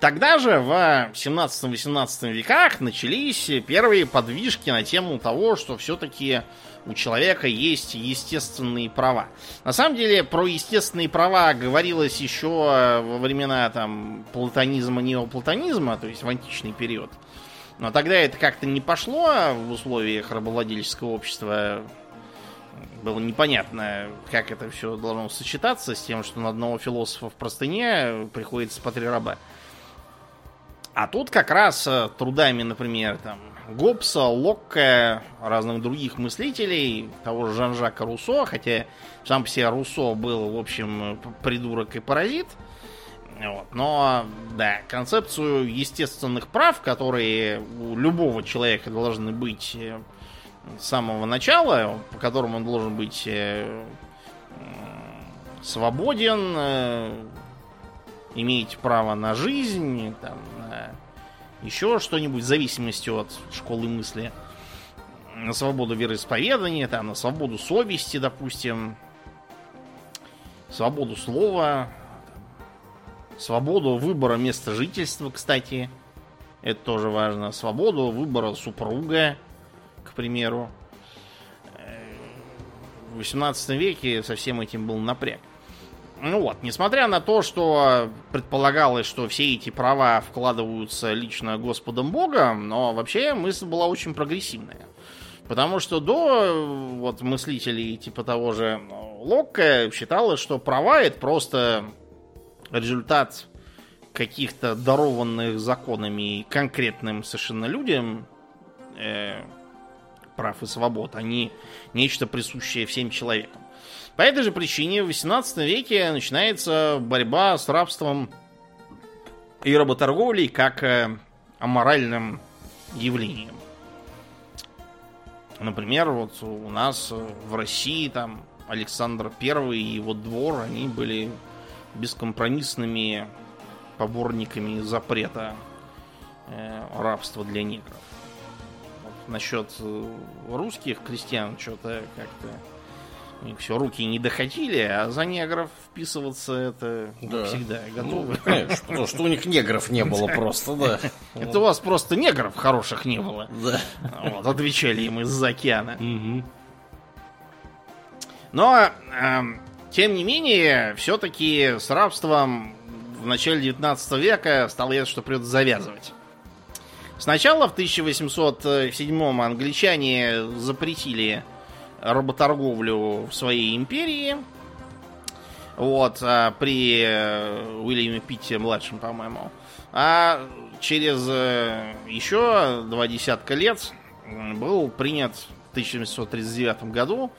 Тогда же в 17-18 веках начались первые подвижки на тему того, что все-таки у человека есть естественные права. На самом деле, про естественные права говорилось еще во времена там платонизма, неоплатонизма, то есть в античный период. Но тогда это как-то не пошло в условиях рабовладельческого общества. Было непонятно, как это все должно сочетаться с тем, что на одного философа в простыне приходится по три раба. А тут как раз э, трудами, например, там, Гоббса, Локка, разных других мыслителей, того же Жан-Жака Руссо, хотя сам по себе Руссо был, в общем, придурок и паразит. Вот. Но, да, концепцию естественных прав, которые у любого человека должны быть э, с самого начала, по которым он должен быть э, свободен, э, иметь право на жизнь, там, на еще что-нибудь в зависимости от школы мысли. На свободу вероисповедания, там, на свободу совести, допустим, свободу слова, свободу выбора места жительства, кстати, это тоже важно, свободу выбора супруга, к примеру. В 18 веке со всем этим был напряг. Ну вот, несмотря на то, что предполагалось, что все эти права вкладываются лично Господом Богом, но вообще мысль была очень прогрессивная. Потому что до вот, мыслителей типа того же Локка считалось, что права это просто результат каких-то дарованных законами конкретным совершенно людям э, прав и свобод, а не нечто присущее всем человекам. По этой же причине в 18 веке начинается борьба с рабством и работорговлей как э, аморальным явлением. Например, вот у нас в России там Александр I и его двор, они были бескомпромиссными поборниками запрета э, рабства для негров. Вот насчет э, русских крестьян что-то как-то все руки не доходили, а за негров вписываться это да. всегда готовы. Ну, конечно, потому что у них негров не было просто, да. Это у вас просто негров хороших не было. Да. Вот, отвечали им из-за океана. Но, эм, тем не менее, все-таки с рабством в начале 19 века стало ясно, что придется завязывать. Сначала в 1807 англичане запретили работорговлю в своей империи. Вот, а при э, Уильяме Питте младшем, по-моему. А через э, еще два десятка лет был принят в 1739 году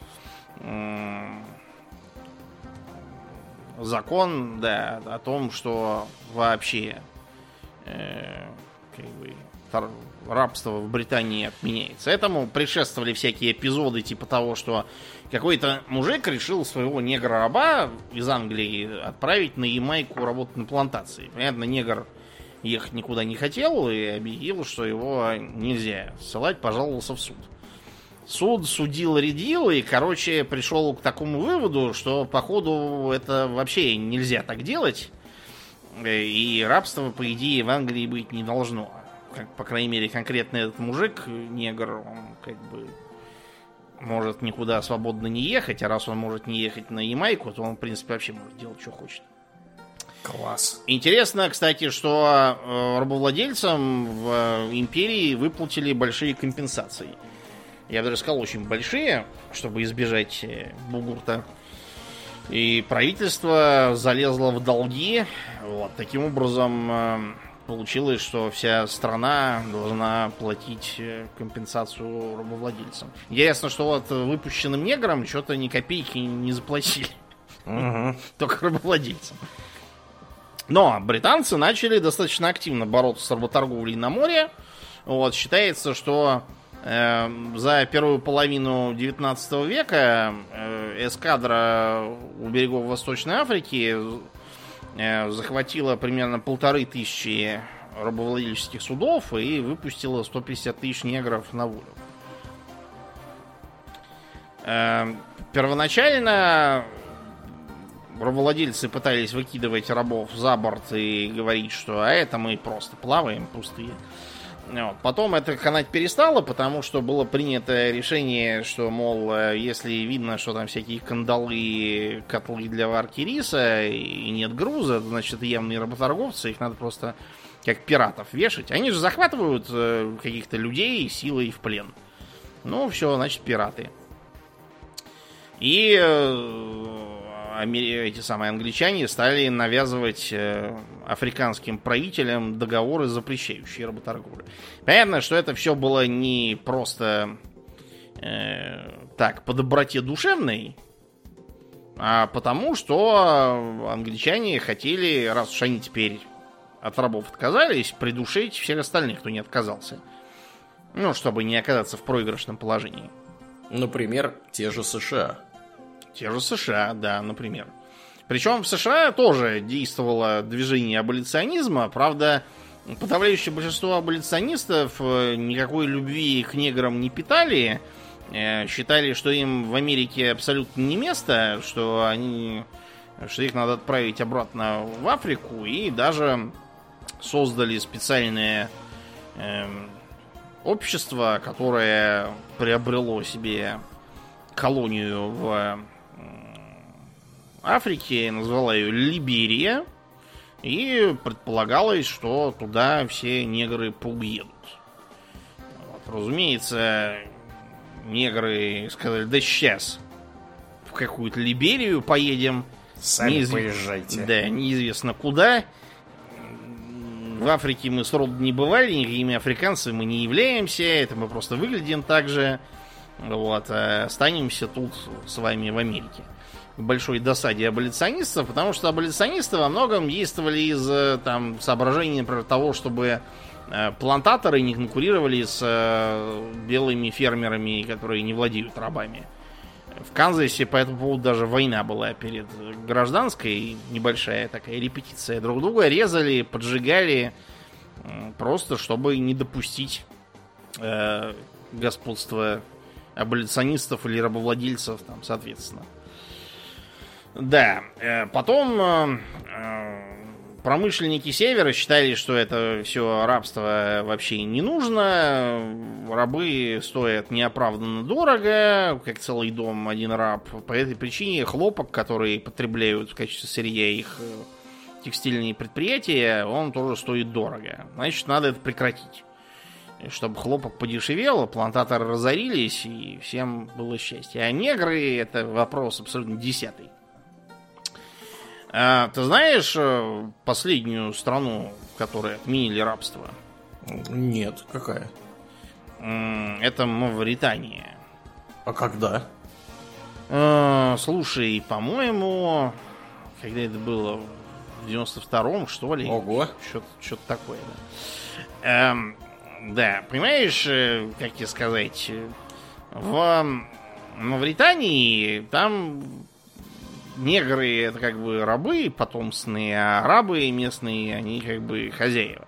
закон, да, о том, что вообще э, как бы, рабство в Британии отменяется. Этому предшествовали всякие эпизоды типа того, что какой-то мужик решил своего негра-раба из Англии отправить на Ямайку работать на плантации. Понятно, негр ехать никуда не хотел и объявил, что его нельзя ссылать, пожаловался в суд. Суд судил, рядил и, короче, пришел к такому выводу, что, походу, это вообще нельзя так делать. И рабство, по идее, в Англии быть не должно по крайней мере, конкретно этот мужик, негр, он как бы может никуда свободно не ехать, а раз он может не ехать на Ямайку, то он, в принципе, вообще может делать, что хочет. Класс. Интересно, кстати, что э, рабовладельцам в э, империи выплатили большие компенсации. Я бы даже сказал, очень большие, чтобы избежать э, бугурта. И правительство залезло в долги. Вот, таким образом, получилось, что вся страна должна платить э, компенсацию рабовладельцам. Интересно, что вот выпущенным неграм что-то ни копейки не заплатили. Угу. Только рабовладельцам. Но британцы начали достаточно активно бороться с работорговлей на море. Вот, считается, что э, за первую половину 19 века э, эскадра у берегов Восточной Африки захватила примерно полторы тысячи рабовладельческих судов и выпустила 150 тысяч негров на волю. Э, первоначально рабовладельцы пытались выкидывать рабов за борт и говорить, что а это мы просто плаваем пустые. Вот. Потом это канать перестало, потому что было принято решение, что, мол, э, если видно, что там всякие кандалы, котлы для варки риса и нет груза, значит, явные работорговцы, их надо просто как пиратов вешать. Они же захватывают э, каких-то людей силой в плен. Ну, все, значит, пираты. И э, эти самые англичане стали навязывать э, африканским правителям договоры, запрещающие работорговлю. Понятно, что это все было не просто э, так, по доброте душевной, а потому что англичане хотели, раз уж они теперь от рабов отказались, придушить всех остальных, кто не отказался. Ну, чтобы не оказаться в проигрышном положении. Например, те же США. Те же США, да, например. Причем в США тоже действовало движение аболиционизма. Правда, подавляющее большинство аболиционистов э, никакой любви к неграм не питали. Э, считали, что им в Америке абсолютно не место, что они что их надо отправить обратно в Африку и даже создали специальное э, общество, которое приобрело себе колонию в Африке, назвала ее Либерия, и предполагалось, что туда все негры поуедут. Вот, разумеется, негры сказали, да сейчас в какую-то Либерию поедем. Сами Неизв... поезжайте. Да, неизвестно куда. В Африке мы сроду не бывали, никакими африканцами мы не являемся, это мы просто выглядим так же. Вот, а останемся тут с вами в Америке. Большой досаде аболиционистов, потому что аболиционисты во многом действовали из э, там, соображений, например, того, чтобы э, плантаторы не конкурировали с э, белыми фермерами, которые не владеют рабами. В Канзасе по этому поводу даже война была перед гражданской, небольшая такая репетиция. Друг друга резали, поджигали, просто чтобы не допустить э, господства аболиционистов или рабовладельцев, там, соответственно. Да, э, потом э, э, промышленники Севера считали, что это все рабство вообще не нужно. Рабы стоят неоправданно дорого, как целый дом один раб. По этой причине хлопок, который потребляют в качестве сырья их текстильные предприятия, он тоже стоит дорого. Значит, надо это прекратить. Чтобы хлопок подешевел, плантаторы разорились, и всем было счастье. А негры это вопрос абсолютно десятый. А, ты знаешь э, последнюю страну, в которой отменили рабство? Нет, какая? Это Мавритания. А когда? А, слушай, по-моему, когда это было в 92-м, что ли? Ого. Что-то, что такое, да. Эм, да, понимаешь, э, как тебе сказать, в Мавритании там негры это как бы рабы потомственные, а арабы местные, они как бы хозяева.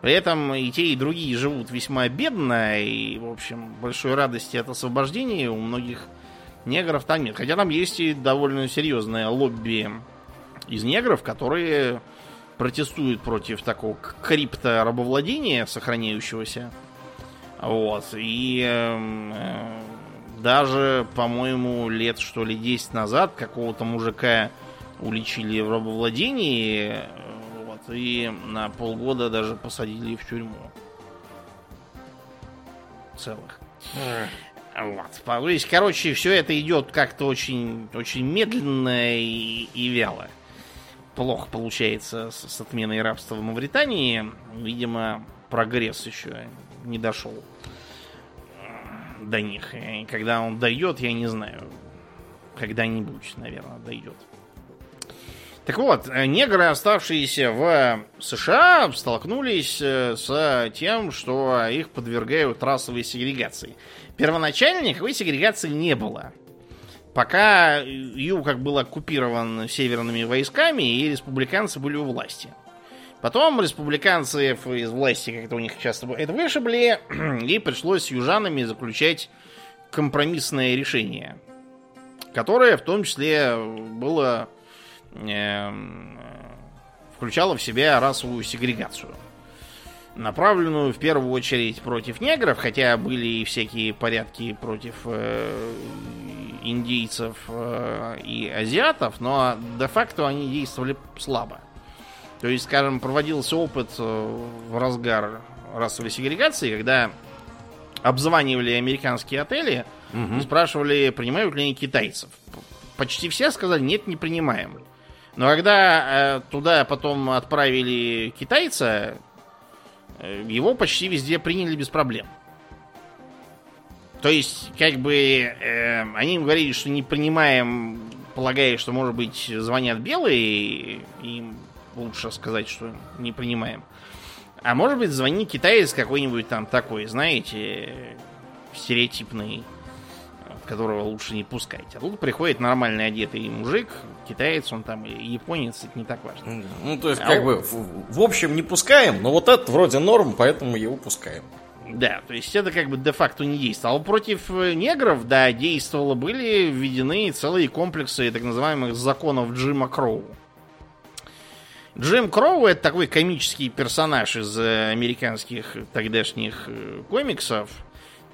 При этом и те, и другие живут весьма бедно, и, в общем, большой радости от освобождения у многих негров там нет. Хотя там есть и довольно серьезное лобби из негров, которые протестуют против такого крипто-рабовладения, сохраняющегося. Вот. И эм, э, даже, по-моему, лет что ли 10 назад какого-то мужика уличили в рабовладении вот, и на полгода даже посадили в тюрьму. Целых. Вот. То есть, короче, все это идет как-то очень, очень медленно и, и вяло. Плохо получается с, с отменой рабства в Мавритании. Видимо, прогресс еще не дошел до них. И когда он дойдет, я не знаю. Когда-нибудь, наверное, дойдет. Так вот, негры, оставшиеся в США, столкнулись э, с тем, что их подвергают расовой сегрегации. Первоначально никакой сегрегации не было. Пока Ю как был оккупирован северными войсками, и республиканцы были у власти. Потом республиканцы из власти как-то у них часто это вышибли, и пришлось с южанами заключать компромиссное решение, которое в том числе было э, включало в себя расовую сегрегацию. направленную в первую очередь против негров, хотя были и всякие порядки против э, индейцев э, и азиатов, но де-факто они действовали слабо. То есть, скажем, проводился опыт э, в разгар расовой сегрегации, когда обзванивали американские отели угу. и спрашивали, принимают ли они китайцев. Почти все сказали, нет, не принимаем. Но когда э, туда потом отправили китайца, э, его почти везде приняли без проблем. То есть, как бы, э, они им говорили, что не принимаем, полагая, что, может быть, звонят белые, им лучше сказать, что не принимаем. А может быть, звонит китаец какой-нибудь там такой, знаете, стереотипный, которого лучше не пускать. А тут приходит нормальный одетый мужик, китаец он там или японец, это не так важно. Ну, то есть, а как он... бы, в, в общем, не пускаем, но вот это вроде норм, поэтому его пускаем. Да, то есть это как бы де-факто не действовало. А против э, негров, да, действовало, были введены целые комплексы так называемых законов Джима Кроу. Джим Кроу это такой комический персонаж из э, американских тогдашних э, комиксов.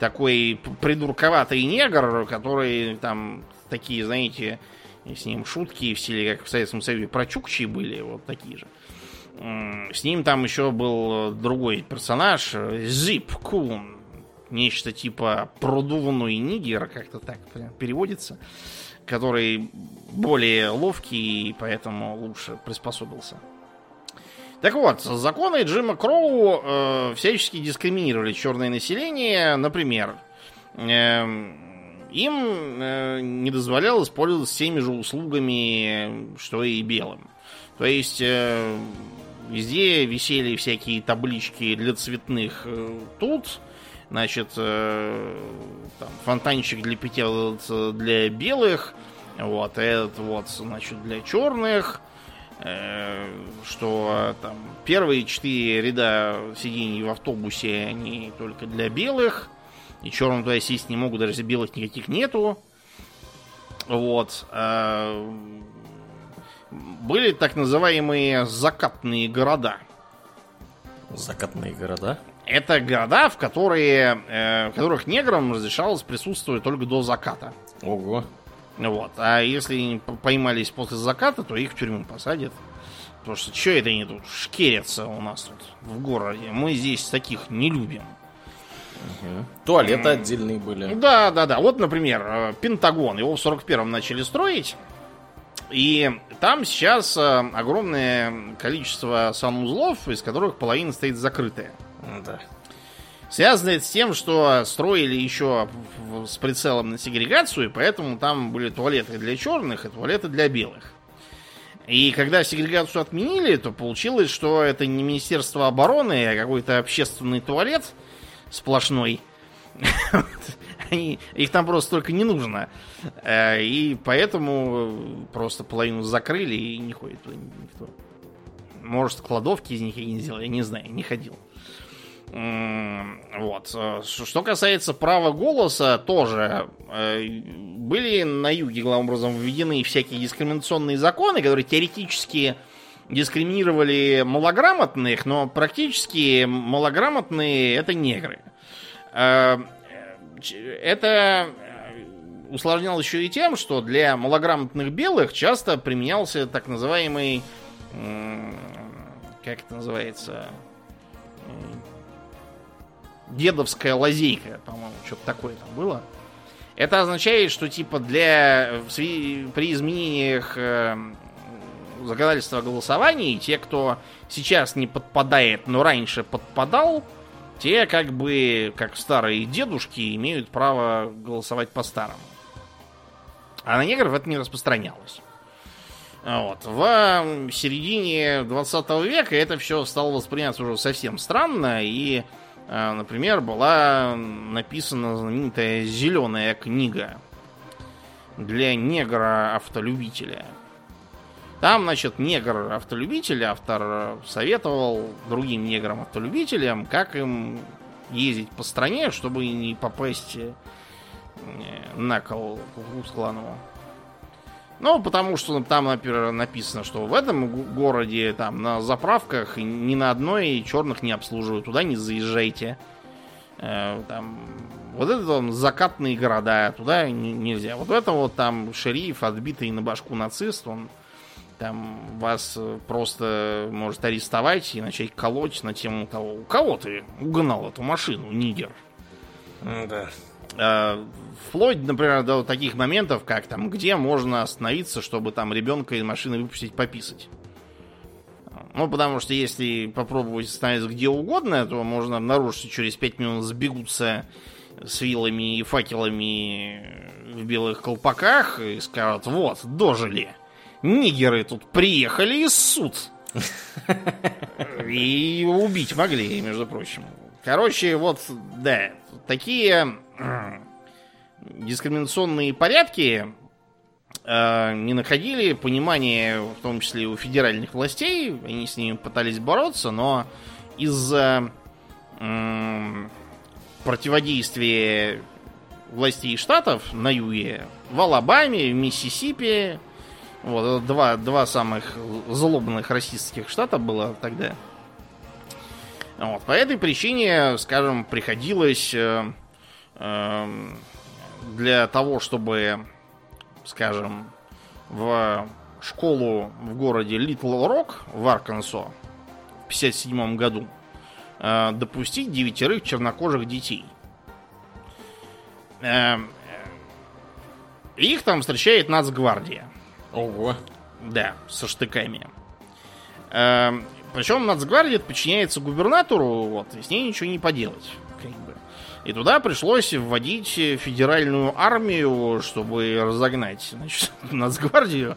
Такой придурковатый негр, который там такие, знаете, с ним шутки в стиле, как в Советском Союзе, про Чукчи были, вот такие же. С ним там еще был другой персонаж, Зип Кун. Нечто типа продуванный нигер, как-то так переводится. Который более ловкий и поэтому лучше приспособился. Так вот, законы Джима Кроу э, всячески дискриминировали черное население. Например, э, им э, не дозволялось пользоваться теми же услугами, что и белым. То есть э, везде висели всякие таблички для цветных э, тут. Значит, э, там, фонтанчик для питья для белых. Вот, этот вот, значит, для черных. Э, что там первые четыре ряда сидений в автобусе, они только для белых, и черным туда сесть не могут, даже если белых никаких нету. Вот. Э, были так называемые закатные города. Закатные города? Это города, в, которые, э, в которых неграм разрешалось присутствовать только до заката. Ого. Вот. А если поймались после заката, то их в тюрьму посадят. Потому что что это они тут шкерятся у нас тут в городе? Мы здесь таких не любим. Угу. Туалеты mm. отдельные были. Да, да, да. Вот, например, э, Пентагон. Его в 41-м начали строить. И там сейчас э, огромное количество санузлов, из которых половина стоит закрытая. Да. Связано это с тем, что строили еще с прицелом на сегрегацию, поэтому там были туалеты для черных и туалеты для белых. И когда сегрегацию отменили, то получилось, что это не Министерство обороны, а какой-то общественный туалет сплошной. Они, их там просто только не нужно. Э, и поэтому просто половину закрыли и не ходит туда никто. Может, кладовки из них я не сделал, я не знаю, не ходил. Вот. Что касается права голоса, тоже э, были на юге, главным образом, введены всякие дискриминационные законы, которые теоретически дискриминировали малограмотных, но практически малограмотные это негры. Э, это усложнялось еще и тем, что для малограмотных белых часто применялся так называемый, как это называется, дедовская лазейка, по-моему, что-то такое там было. Это означает, что типа для при изменениях э, законодательства о те, кто сейчас не подпадает, но раньше подпадал, те как бы, как старые дедушки, имеют право голосовать по-старому. А на негров это не распространялось. Вот. В середине 20 века это все стало восприниматься уже совсем странно, и например, была написана знаменитая зеленая книга для негра-автолюбителя. Там, значит, негр-автолюбитель, автор советовал другим неграм-автолюбителям, как им ездить по стране, чтобы не попасть э, на кол Куклус-кланову. Ну, потому что там, например, написано, что в этом городе там на заправках ни на одной черных не обслуживают, туда не заезжайте. Э, там, вот это там закатные города, туда нельзя. Вот в этом вот там шериф, отбитый на башку нацист, он там вас просто может арестовать и начать колоть на тему того, у кого ты угнал эту машину, нигер. Да. Э, вплоть, например, до таких моментов, как там, где можно остановиться, чтобы там ребенка из машины выпустить пописать. Ну, потому что если попробовать остановиться где угодно, то можно обнаружить, что через 5 минут сбегутся с вилами и факелами в белых колпаках и скажут, вот, дожили. Нигеры тут приехали из суд. И убить могли, между прочим. Короче, вот, да, такие дискриминационные порядки э, не находили понимания, в том числе у федеральных властей. Они с ними пытались бороться, но из-за э, противодействия властей штатов на юге, в Алабаме, в Миссисипи, вот, два, два самых злобных расистских штата было тогда. Вот, по этой причине, скажем, приходилось э, э, для того, чтобы, скажем, в школу в городе Литл Рок в Аркансо в 1957 году э, допустить девятерых чернокожих детей. Э, их там встречает нацгвардия. Ого. Да, со штыками. Э, причем нацгвардия подчиняется губернатору, вот, и с ней ничего не поделать. Как бы. И туда пришлось вводить федеральную армию, чтобы разогнать значит, нацгвардию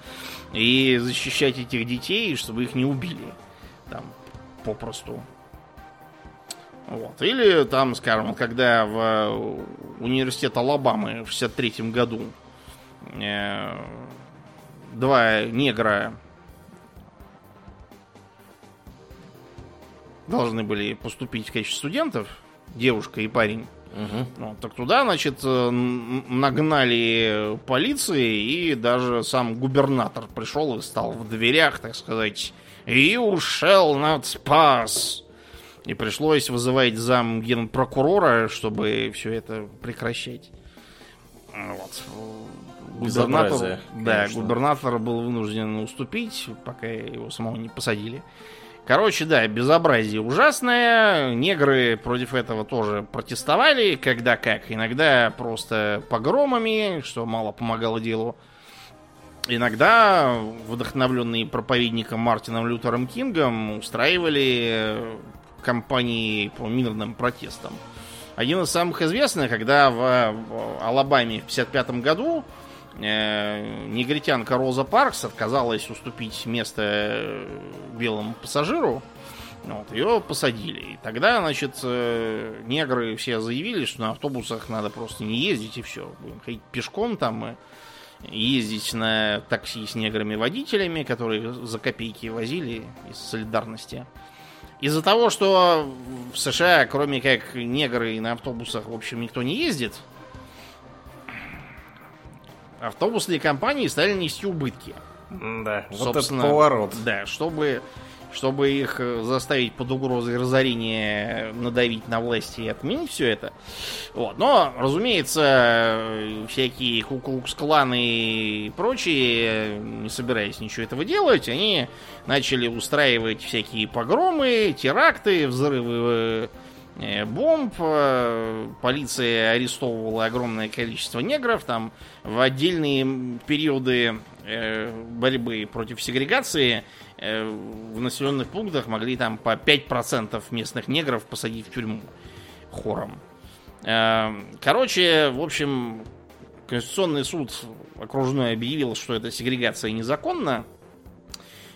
и защищать этих детей, чтобы их не убили. Там, попросту. Вот. Или там, скажем, когда в университет Алабамы в 63 году э, два негра должны были поступить в качестве студентов, девушка и парень. Угу. Ну, так туда, значит, э, нагнали полиции, и даже сам губернатор пришел и стал в дверях, так сказать, «You shall not pass!» И пришлось вызывать зам генпрокурора, чтобы все это прекращать. Вот. Губернатор, да, губернатор был вынужден уступить, пока его самого не посадили. Короче, да, безобразие ужасное. Негры против этого тоже протестовали, когда как. Иногда просто погромами, что мало помогало делу. Иногда, вдохновленные проповедником Мартином Лютером Кингом, устраивали кампании по мирным протестам. Один из самых известных, когда в Алабаме в 1955 году э, негритянка Роза Паркс отказалась уступить место э, белому пассажиру. Вот, ее посадили. И тогда, значит, э, негры все заявили, что на автобусах надо просто не ездить и все. Будем ходить пешком там и ездить на такси с неграми-водителями, которые за копейки возили из солидарности. Из-за того, что в США, кроме как негры на автобусах, в общем, никто не ездит, автобусные компании стали нести убытки. Да, вот этот поворот. Да, чтобы, чтобы их э, заставить под угрозой разорения надавить на власти и отменить все это. Вот. Но, разумеется, всякие куклукс-кланы и прочие, не собираясь ничего этого делать, они начали устраивать всякие погромы, теракты, взрывы Э, бомб. Э, полиция арестовывала огромное количество негров. Там в отдельные периоды э, борьбы против сегрегации в населенных пунктах могли там по 5% местных негров посадить в тюрьму хором. Короче, в общем, Конституционный суд окружной объявил, что эта сегрегация незаконна.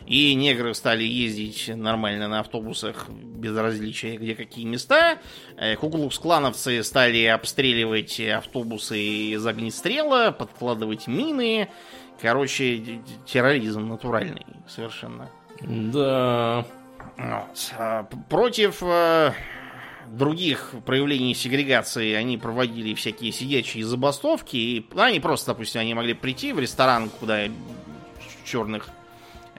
И негры стали ездить нормально на автобусах без различия, где какие места. Э, Куклукс-клановцы стали обстреливать автобусы из огнестрела, подкладывать мины. Короче, терроризм натуральный совершенно. Да. Вот. А против э, других проявлений сегрегации они проводили всякие сидячие забастовки. И, ну, они просто, допустим, они могли прийти в ресторан, куда черных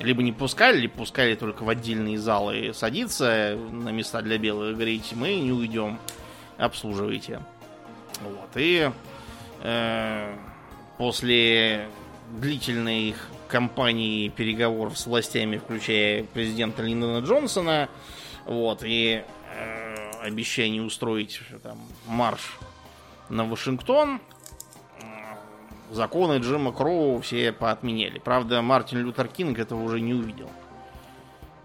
либо не пускали, либо пускали только в отдельные залы садиться на места для белых, говорить, мы не уйдем, обслуживайте. Вот. И э, после их кампании переговоров с властями, включая президента Линдона Джонсона, вот, и э, обещание устроить там марш на Вашингтон, законы Джима Кроу все поотменяли. Правда, Мартин Лютер Кинг этого уже не увидел.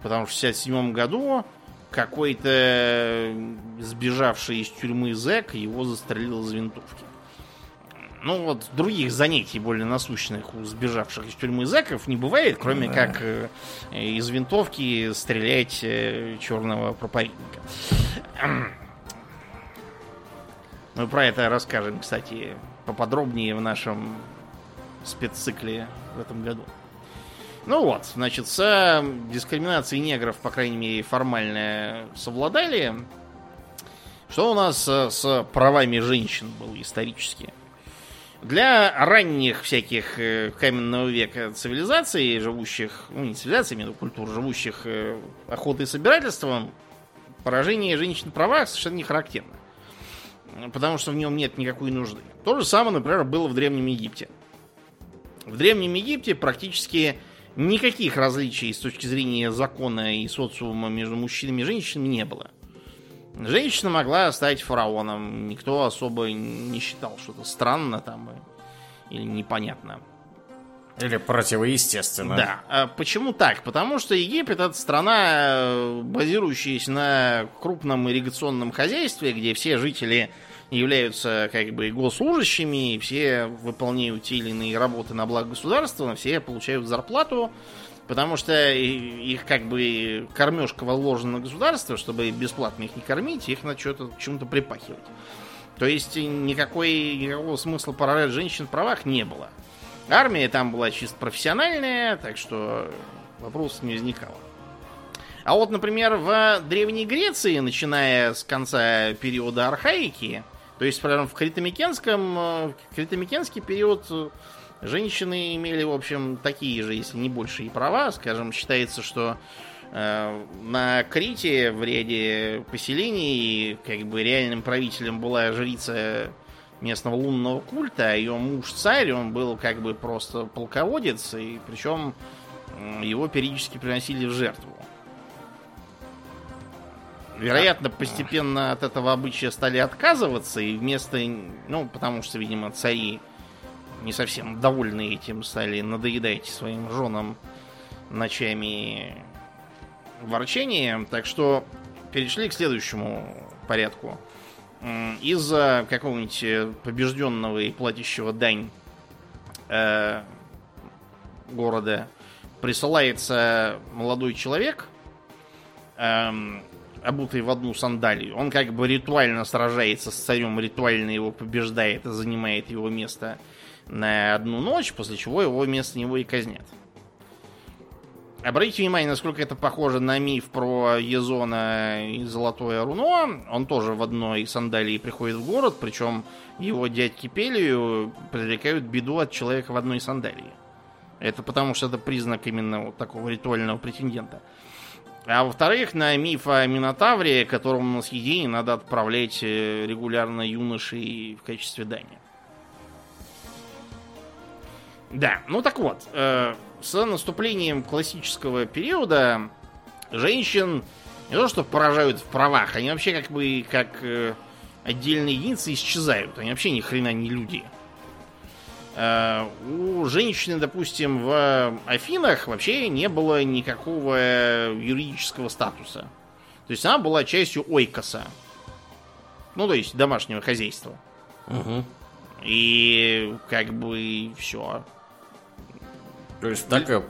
Потому что в 1967 году какой-то сбежавший из тюрьмы зэк его застрелил из винтовки. Ну вот других занятий более насущных у сбежавших из тюрьмы зэков не бывает, кроме да. как э, из винтовки стрелять э, черного проповедника. Мы про это расскажем, кстати, поподробнее в нашем спеццикле в этом году. Ну вот, значит, с дискриминацией негров, по крайней мере, формально совладали. Что у нас с правами женщин было исторически? Для ранних всяких э, каменного века цивилизаций, живущих, ну не цивилизаций, а культур, живущих э, охотой и собирательством, поражение женщин в правах совершенно не характерно потому что в нем нет никакой нужды. То же самое, например, было в Древнем Египте. В Древнем Египте практически никаких различий с точки зрения закона и социума между мужчинами и женщинами не было. Женщина могла стать фараоном. Никто особо не считал что-то странно там или непонятно. Или противоестественно. Да. А почему так? Потому что Египет это страна, базирующаяся на крупном ирригационном хозяйстве, где все жители являются как бы госслужащими, и все выполняют те или иные работы на благо государства, все получают зарплату, потому что их как бы кормежка вложена на государство, чтобы бесплатно их не кормить, их надо что-то чему-то припахивать. То есть никакой, никакого смысла поражать женщин в правах не было. Армия там была чисто профессиональная, так что вопросов не возникало. А вот, например, в Древней Греции, начиная с конца периода архаики, то есть, прям в Критомикенском, э, в Критомикенский период женщины имели, в общем, такие же, если не большие права. Скажем, считается, что э, на Крите в ряде поселений как бы реальным правителем была жрица местного лунного культа, а ее муж царь, он был как бы просто полководец, и причем его периодически приносили в жертву. Вероятно, постепенно от этого обычая стали отказываться, и вместо, ну, потому что, видимо, цари не совсем довольны этим, стали надоедать своим женам ночами ворчением, так что перешли к следующему порядку из-за какого-нибудь э, побежденного и платящего дань э, города присылается молодой человек, э, обутый в одну сандалию. Он как бы ритуально сражается с царем, ритуально его побеждает и занимает его место на одну ночь, после чего его вместо него и казнят. Обратите внимание, насколько это похоже на миф про Езона и Золотое Руно. Он тоже в одной сандалии приходит в город, причем его дядьки Пелию предрекают беду от человека в одной сандалии. Это потому что это признак именно вот такого ритуального претендента. А во-вторых, на миф о Минотавре, которому на съедение надо отправлять э, регулярно юношей в качестве дани. Да, ну так вот, э, с наступлением классического периода женщин не то что поражают в правах, они вообще как бы как э, отдельные единицы исчезают. Они вообще ни хрена не люди. Э, у женщины, допустим, в Афинах вообще не было никакого юридического статуса. То есть она была частью ойкоса. Ну, то есть домашнего хозяйства. Угу. И как бы все. То есть такая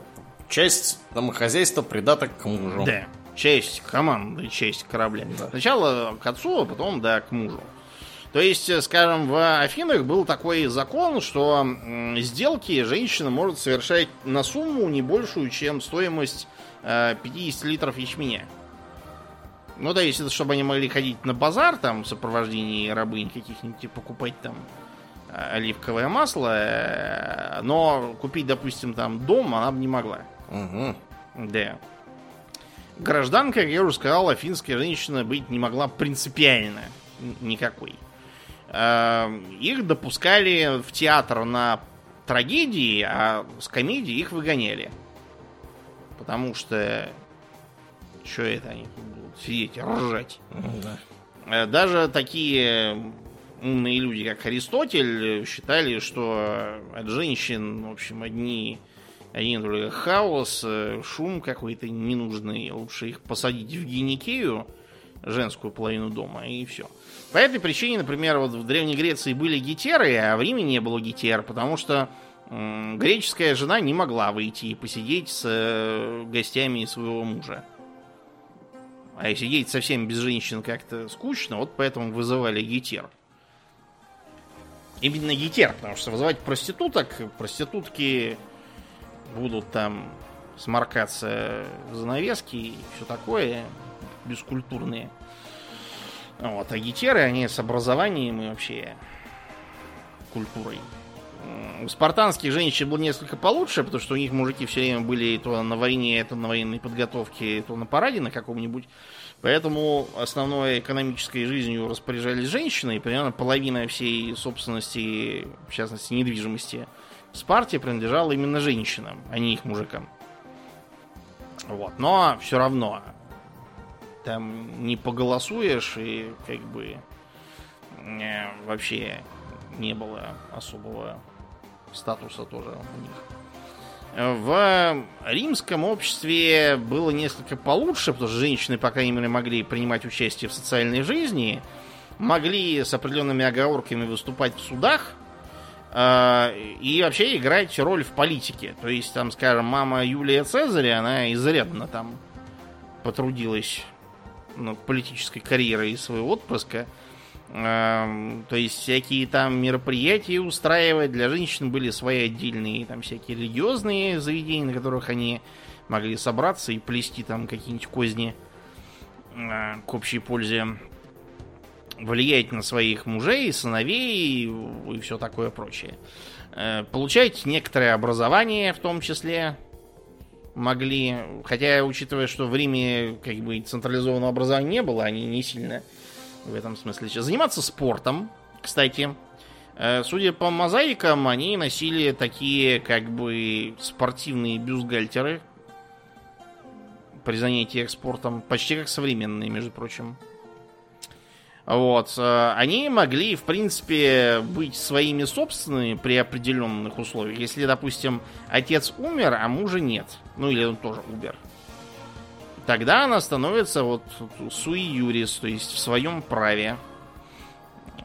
часть домохозяйства придаток к мужу. Да, часть команды, часть корабля. Да. Сначала к отцу, а потом, да, к мужу. То есть, скажем, в Афинах был такой закон, что сделки женщина может совершать на сумму не большую, чем стоимость 50 э, литров ячменя. Ну да, если чтобы они могли ходить на базар там в сопровождении рабынь каких-нибудь и покупать там оливковое масло, э, но купить, допустим, там дом она бы не могла. Угу. Да. Гражданка, как я уже сказал, финская женщина быть не могла принципиально никакой. Э, их допускали в театр на трагедии, а с комедии их выгоняли. Потому что... Что это они будут сидеть, ржать? Да. Э, Даже такие умные люди, как Аристотель, считали, что от женщин, в общем, одни, один только хаос, э, шум какой-то ненужный. Лучше их посадить в геникею, женскую половину дома, и все. По этой причине, например, вот в Древней Греции были гетеры, а в Риме не было гетер, потому что греческая жена не могла выйти и посидеть с э, гостями своего мужа. А сидеть совсем без женщин как-то скучно, вот поэтому вызывали гетер. Именно гетер, потому что вызывать проституток, проститутки будут там сморкаться занавески и все такое, бескультурные. Вот, а гетеры, они с образованием и вообще культурой. У спартанских женщин было несколько получше, потому что у них мужики все время были то на войне, то на военной подготовке, то на параде на каком-нибудь. Поэтому основной экономической жизнью распоряжались женщины, и примерно половина всей собственности, в частности недвижимости Спарте принадлежала именно женщинам, а не их мужикам. Вот. Но все равно там не поголосуешь, и как бы вообще не было особого статуса тоже у них. В римском обществе было несколько получше, потому что женщины, по крайней мере, могли принимать участие в социальной жизни, могли с определенными оговорками выступать в судах э, и вообще играть роль в политике. То есть, там, скажем, мама Юлия Цезаря, она изрядно там потрудилась над политической карьерой своего отпрыска. Эм, То есть всякие там мероприятия устраивать для женщин были свои отдельные там всякие религиозные заведения, на которых они могли собраться и плести там какие-нибудь козни э, к общей пользе. Влиять на своих мужей, сыновей и все такое прочее. Э, Получать некоторое образование в том числе могли. Хотя, учитывая, что в Риме как бы централизованного образования не было, они не сильно в этом смысле. Заниматься спортом, кстати. Э, Судя по мозаикам, они носили такие как бы спортивные бюстгальтеры при занятиях спортом, почти как современные, между прочим. Вот. э, Они могли, в принципе, быть своими собственными при определенных условиях. Если, допустим, отец умер, а мужа нет. Ну, или он тоже умер. Тогда она становится вот суи юрис, то есть в своем праве.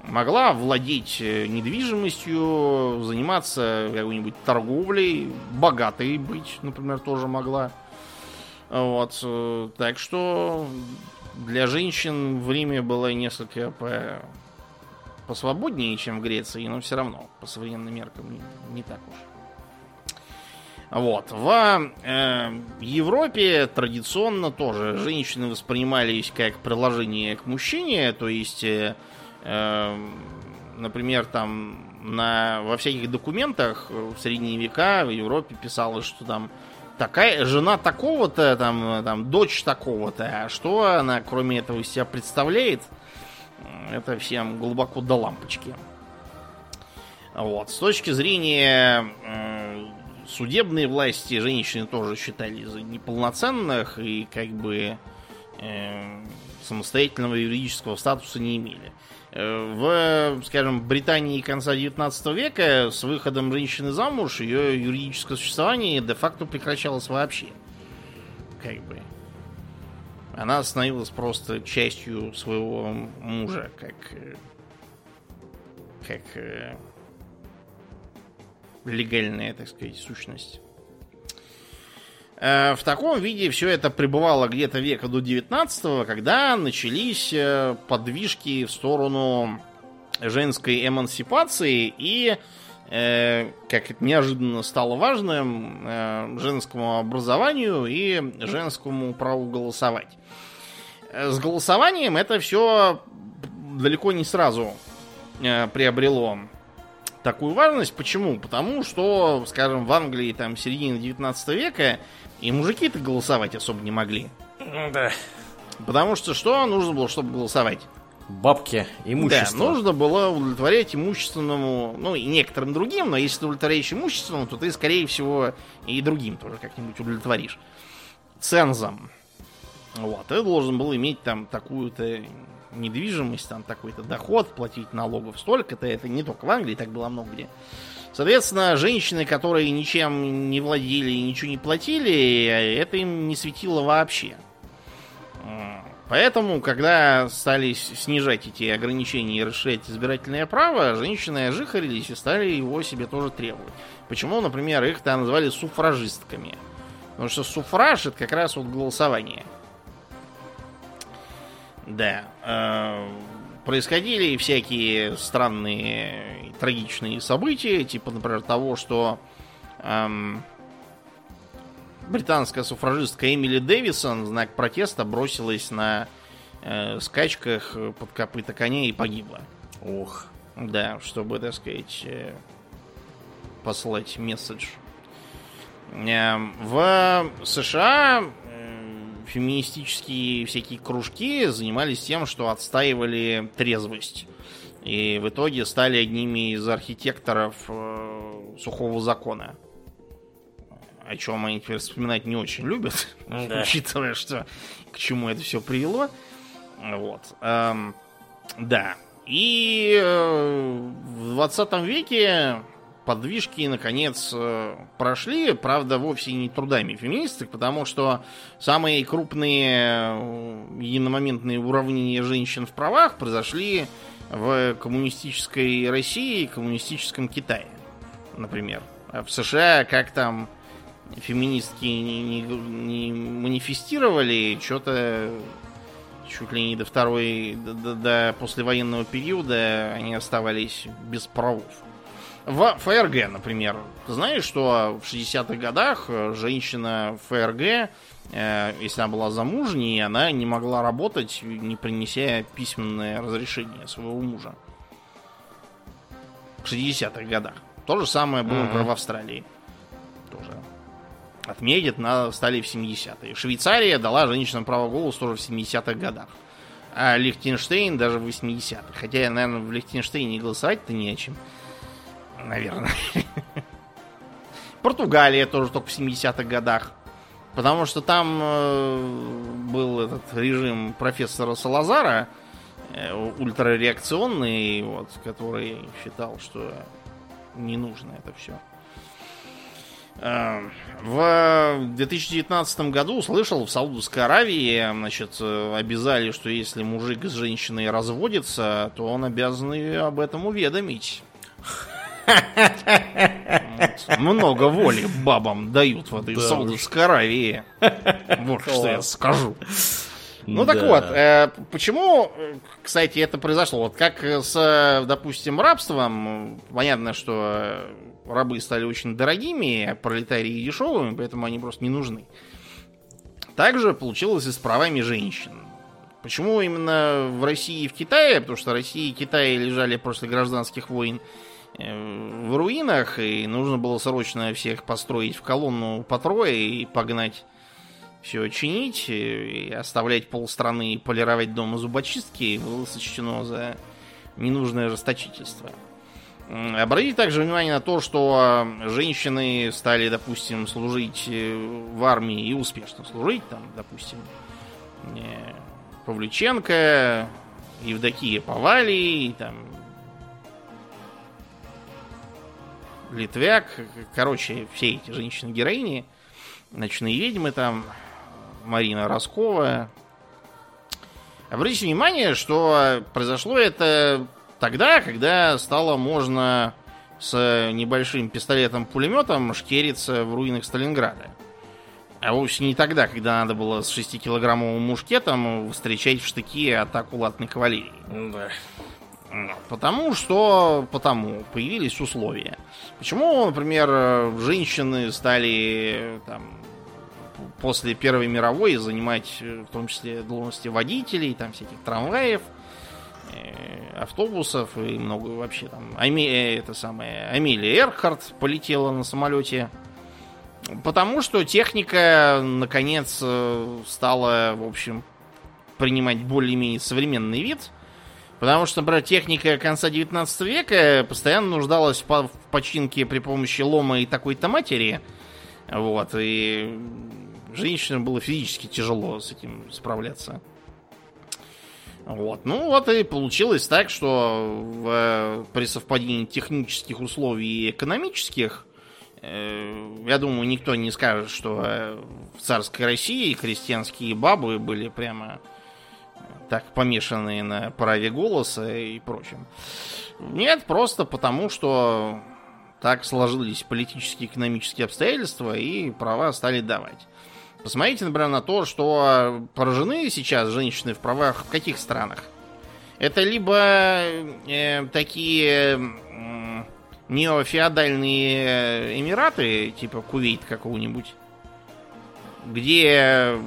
Могла владеть э, недвижимостью, заниматься какой-нибудь торговлей, богатой быть, например, тоже могла. Вот. э, Так что для женщин в Риме было несколько по... посвободнее, чем в Греции, но все равно по современным меркам не, не так уж. Вот. В э, Европе традиционно тоже женщины воспринимались как приложение к мужчине, то есть, э, э, например, там на, во всяких документах в средние века в Европе писалось, что там такая жена такого-то, там, там дочь такого-то, а что она кроме этого из себя представляет, это всем глубоко до лампочки. Вот. С точки зрения э, судебной власти женщины тоже считали за неполноценных и как бы э, самостоятельного юридического статуса не имели. Э, В, скажем, Британии конца 19 века с выходом женщины замуж ее юридическое существование де-факто прекращалось вообще. Как бы. Она становилась просто частью своего мужа, как э, как э, легальная, так сказать, сущность. Э, В таком виде все это пребывало где-то века до 19 когда начались э, подвижки в сторону женской эмансипации и, э, как это неожиданно стало важным, женскому образованию и женскому праву голосовать. С голосованием это все далеко не сразу приобрело такую важность. Почему? Потому что, скажем, в Англии там середины 19 века и мужики-то голосовать особо не могли. Да. Потому что что нужно было, чтобы голосовать? Бабки, имущество. Да, нужно было удовлетворять имущественному, ну и некоторым другим, но если ты удовлетворяешь имущественному, то ты, скорее всего, и другим тоже как-нибудь удовлетворишь. Цензом. Вот, ты должен был иметь там такую-то недвижимость, там такой-то доход, платить налогов столько-то. Это не только в Англии, так было много где. Соответственно, женщины, которые ничем не владели и ничего не платили, это им не светило вообще. Поэтому, когда стали снижать эти ограничения и расширять избирательное право, женщины ожихарились и стали его себе тоже требовать. Почему, например, их там назвали суфражистками? Потому что суфраж это как раз вот голосование. Да. Э, происходили всякие странные трагичные события, типа, например, того, что эм, британская суфражистка Эмили Дэвисон в знак протеста бросилась на э, скачках под копыта коня и погибла. Ох. Да, чтобы, так сказать, э, послать месседж. Э, в США феминистические всякие кружки занимались тем, что отстаивали трезвость. И в итоге стали одними из архитекторов э, сухого закона о чем они теперь вспоминать не очень любят, да. учитывая, что к чему это все привело. Вот. Эм, да. И э, в 20 веке подвижки, наконец, э, прошли, правда, вовсе не трудами феминисток, потому что самые крупные э, единомоментные уравнения женщин в правах произошли в коммунистической России и коммунистическом Китае, например. А в США как там феминистки не, не, не манифестировали, что-то чуть ли не до второй, до, до, до послевоенного периода они оставались без правов. В ФРГ, например, ты знаешь, что в 60-х годах женщина в ФРГ, э, если она была замужней, она не могла работать, не принеся письменное разрешение своего мужа. В 60-х годах. То же самое было mm-hmm. в Австралии отметит, на, стали в 70-е. Швейцария дала женщинам право голоса тоже в 70-х годах. А Лихтенштейн даже в 80-х. Хотя, наверное, в Лихтенштейне голосовать-то не о чем. Наверное. Португалия тоже только в 70-х годах. Потому что там э, был этот режим профессора Салазара, э, ультрареакционный, вот, который считал, что не нужно это все. Эм, в 2019 году слышал, в Саудовской Аравии значит, э, обязали, что если мужик с женщиной разводится, то он обязан ее об этом уведомить. Много воли бабам дают в этой Саудовской Аравии. Вот что я скажу. Ну так вот, э, почему, кстати, это произошло? Вот как с, допустим, рабством, понятно, что рабы стали очень дорогими, а пролетарии дешевыми, поэтому они просто не нужны. Также получилось и с правами женщин. Почему именно в России и в Китае? Потому что Россия и Китай лежали после гражданских войн э, в руинах, и нужно было срочно всех построить в колонну по трое и погнать все чинить, и оставлять полстраны и полировать дома зубочистки было сочтено за ненужное расточительство. Обратите также внимание на то, что а, женщины стали, допустим, служить э, в армии и успешно служить, там, допустим, э, Павлюченко, Евдокия Повалий, там, Литвяк, короче, все эти женщины-героини, ночные ведьмы там, Марина Роскова. Обратите внимание, что произошло это Тогда, когда стало можно с небольшим пистолетом-пулеметом шкериться в руинах Сталинграда. А вовсе не тогда, когда надо было с 6-килограммовым мушкетом встречать в штыки атаку латной кавалерии. Да. Потому что... Потому появились условия. Почему, например, женщины стали там, после Первой мировой занимать в том числе должности водителей, там всяких трамваев – э, автобусов и много вообще там. Ами, э, это самое, Амелия Эрхард полетела на самолете. Потому что техника, наконец, э, стала, в общем, принимать более-менее современный вид. Потому что, например, техника конца 19 века постоянно нуждалась в починке при помощи лома и такой-то матери. Вот, и женщинам было физически тяжело с этим справляться. Вот. Ну вот и получилось так, что в, при совпадении технических условий и экономических, э, я думаю, никто не скажет, что э, в царской России крестьянские бабы были прямо так помешанные на праве голоса и прочем. Нет, просто потому, что так сложились политические и экономические обстоятельства, и права стали давать. Посмотрите, например, на то, что поражены сейчас женщины в правах в каких странах. Это либо э, такие э, неофеодальные эмираты, типа Кувейт какого-нибудь, где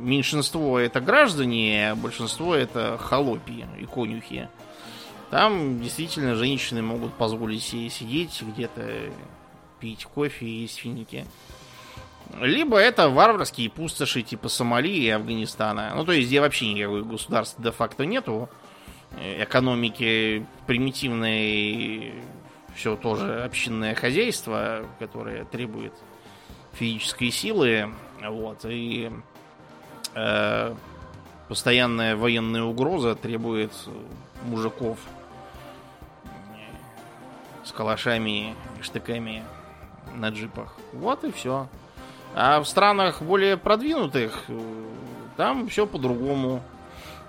меньшинство это граждане, а большинство это холопи и конюхи. Там действительно женщины могут позволить себе сидеть где-то, пить кофе и есть финики. Либо это варварские пустоши типа Сомали и Афганистана. Ну, то есть, где вообще никакого государства де-факто нету. Э, экономики примитивное все тоже общинное хозяйство, которое требует физической силы. Вот, и э, постоянная военная угроза требует мужиков с калашами и штыками на джипах. Вот и все. А в странах более продвинутых э, там все по-другому.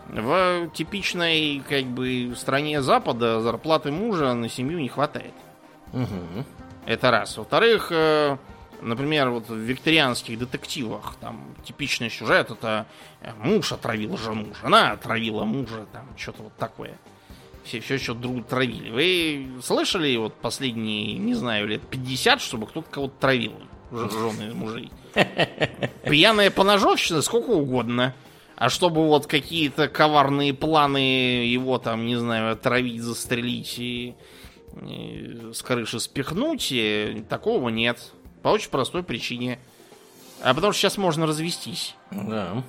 В типичной, как бы, стране Запада зарплаты мужа на семью не хватает. Угу. Это раз. Во-вторых, э, например, вот в викторианских детективах там типичный сюжет это э, муж отравил жену, жена отравила мужа, там что-то вот такое. Все, все что друг травили. Вы слышали вот последние, не знаю, лет 50, чтобы кто-то кого-то травил? жены мужей. Пьяная поножовщина сколько угодно. А чтобы вот какие-то коварные планы его там, не знаю, отравить, застрелить и, и с крыши спихнуть, и, такого нет. По очень простой причине. А потому что сейчас можно развестись. Да.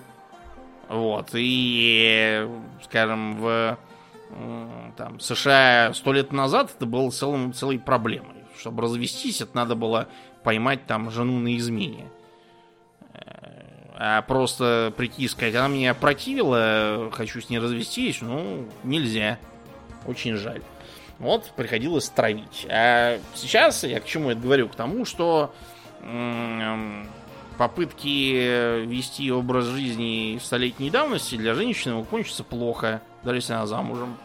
Вот. И, скажем, в там, США сто лет назад это было целым, целой проблемой. Чтобы развестись, это надо было поймать там жену на измене. А просто прийти и сказать, она меня противила, хочу с ней развестись, ну, нельзя. Очень жаль. Вот, приходилось травить. А сейчас я к чему это говорю? К тому, что попытки вести образ жизни столетней давности для женщины кончатся плохо, даже если она замужем.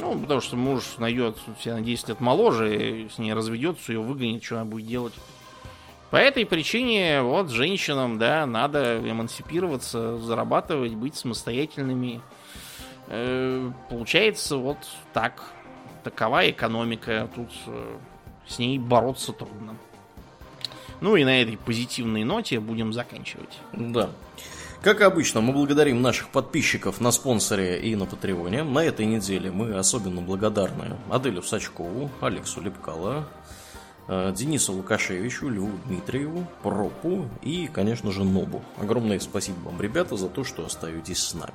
Ну, потому что муж найдет себя на 10 лет моложе, с ней разведется, ее выгонит, что она будет делать. По этой причине вот женщинам, да, надо эмансипироваться, зарабатывать, быть самостоятельными. Э, получается вот так. Такова экономика. Тут э, с ней бороться трудно. Ну и на этой позитивной ноте будем заканчивать. Да. Как обычно, мы благодарим наших подписчиков на спонсоре и на Патреоне. На этой неделе мы особенно благодарны Аделю Сачкову, Алексу Лепкало, э, Денису Лукашевичу, Льву Дмитриеву, Пропу и, конечно же, Нобу. Огромное спасибо вам, ребята, за то, что остаетесь с нами.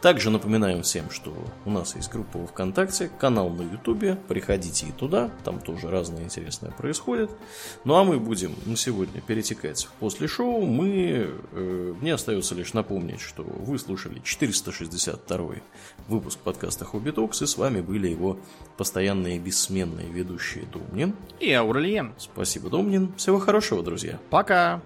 Также напоминаем всем, что у нас есть группа ВКонтакте, канал на Ютубе. Приходите и туда, там тоже разное интересное происходит. Ну а мы будем на сегодня перетекать после шоу. Мы, э, мне остается лишь напомнить, что вы слушали 462 выпуск подкаста Хобби Токс, и с вами были его постоянные бессменные ведущие Домнин и Аурельен. Спасибо, Домнин. Всего хорошего, друзья. Пока.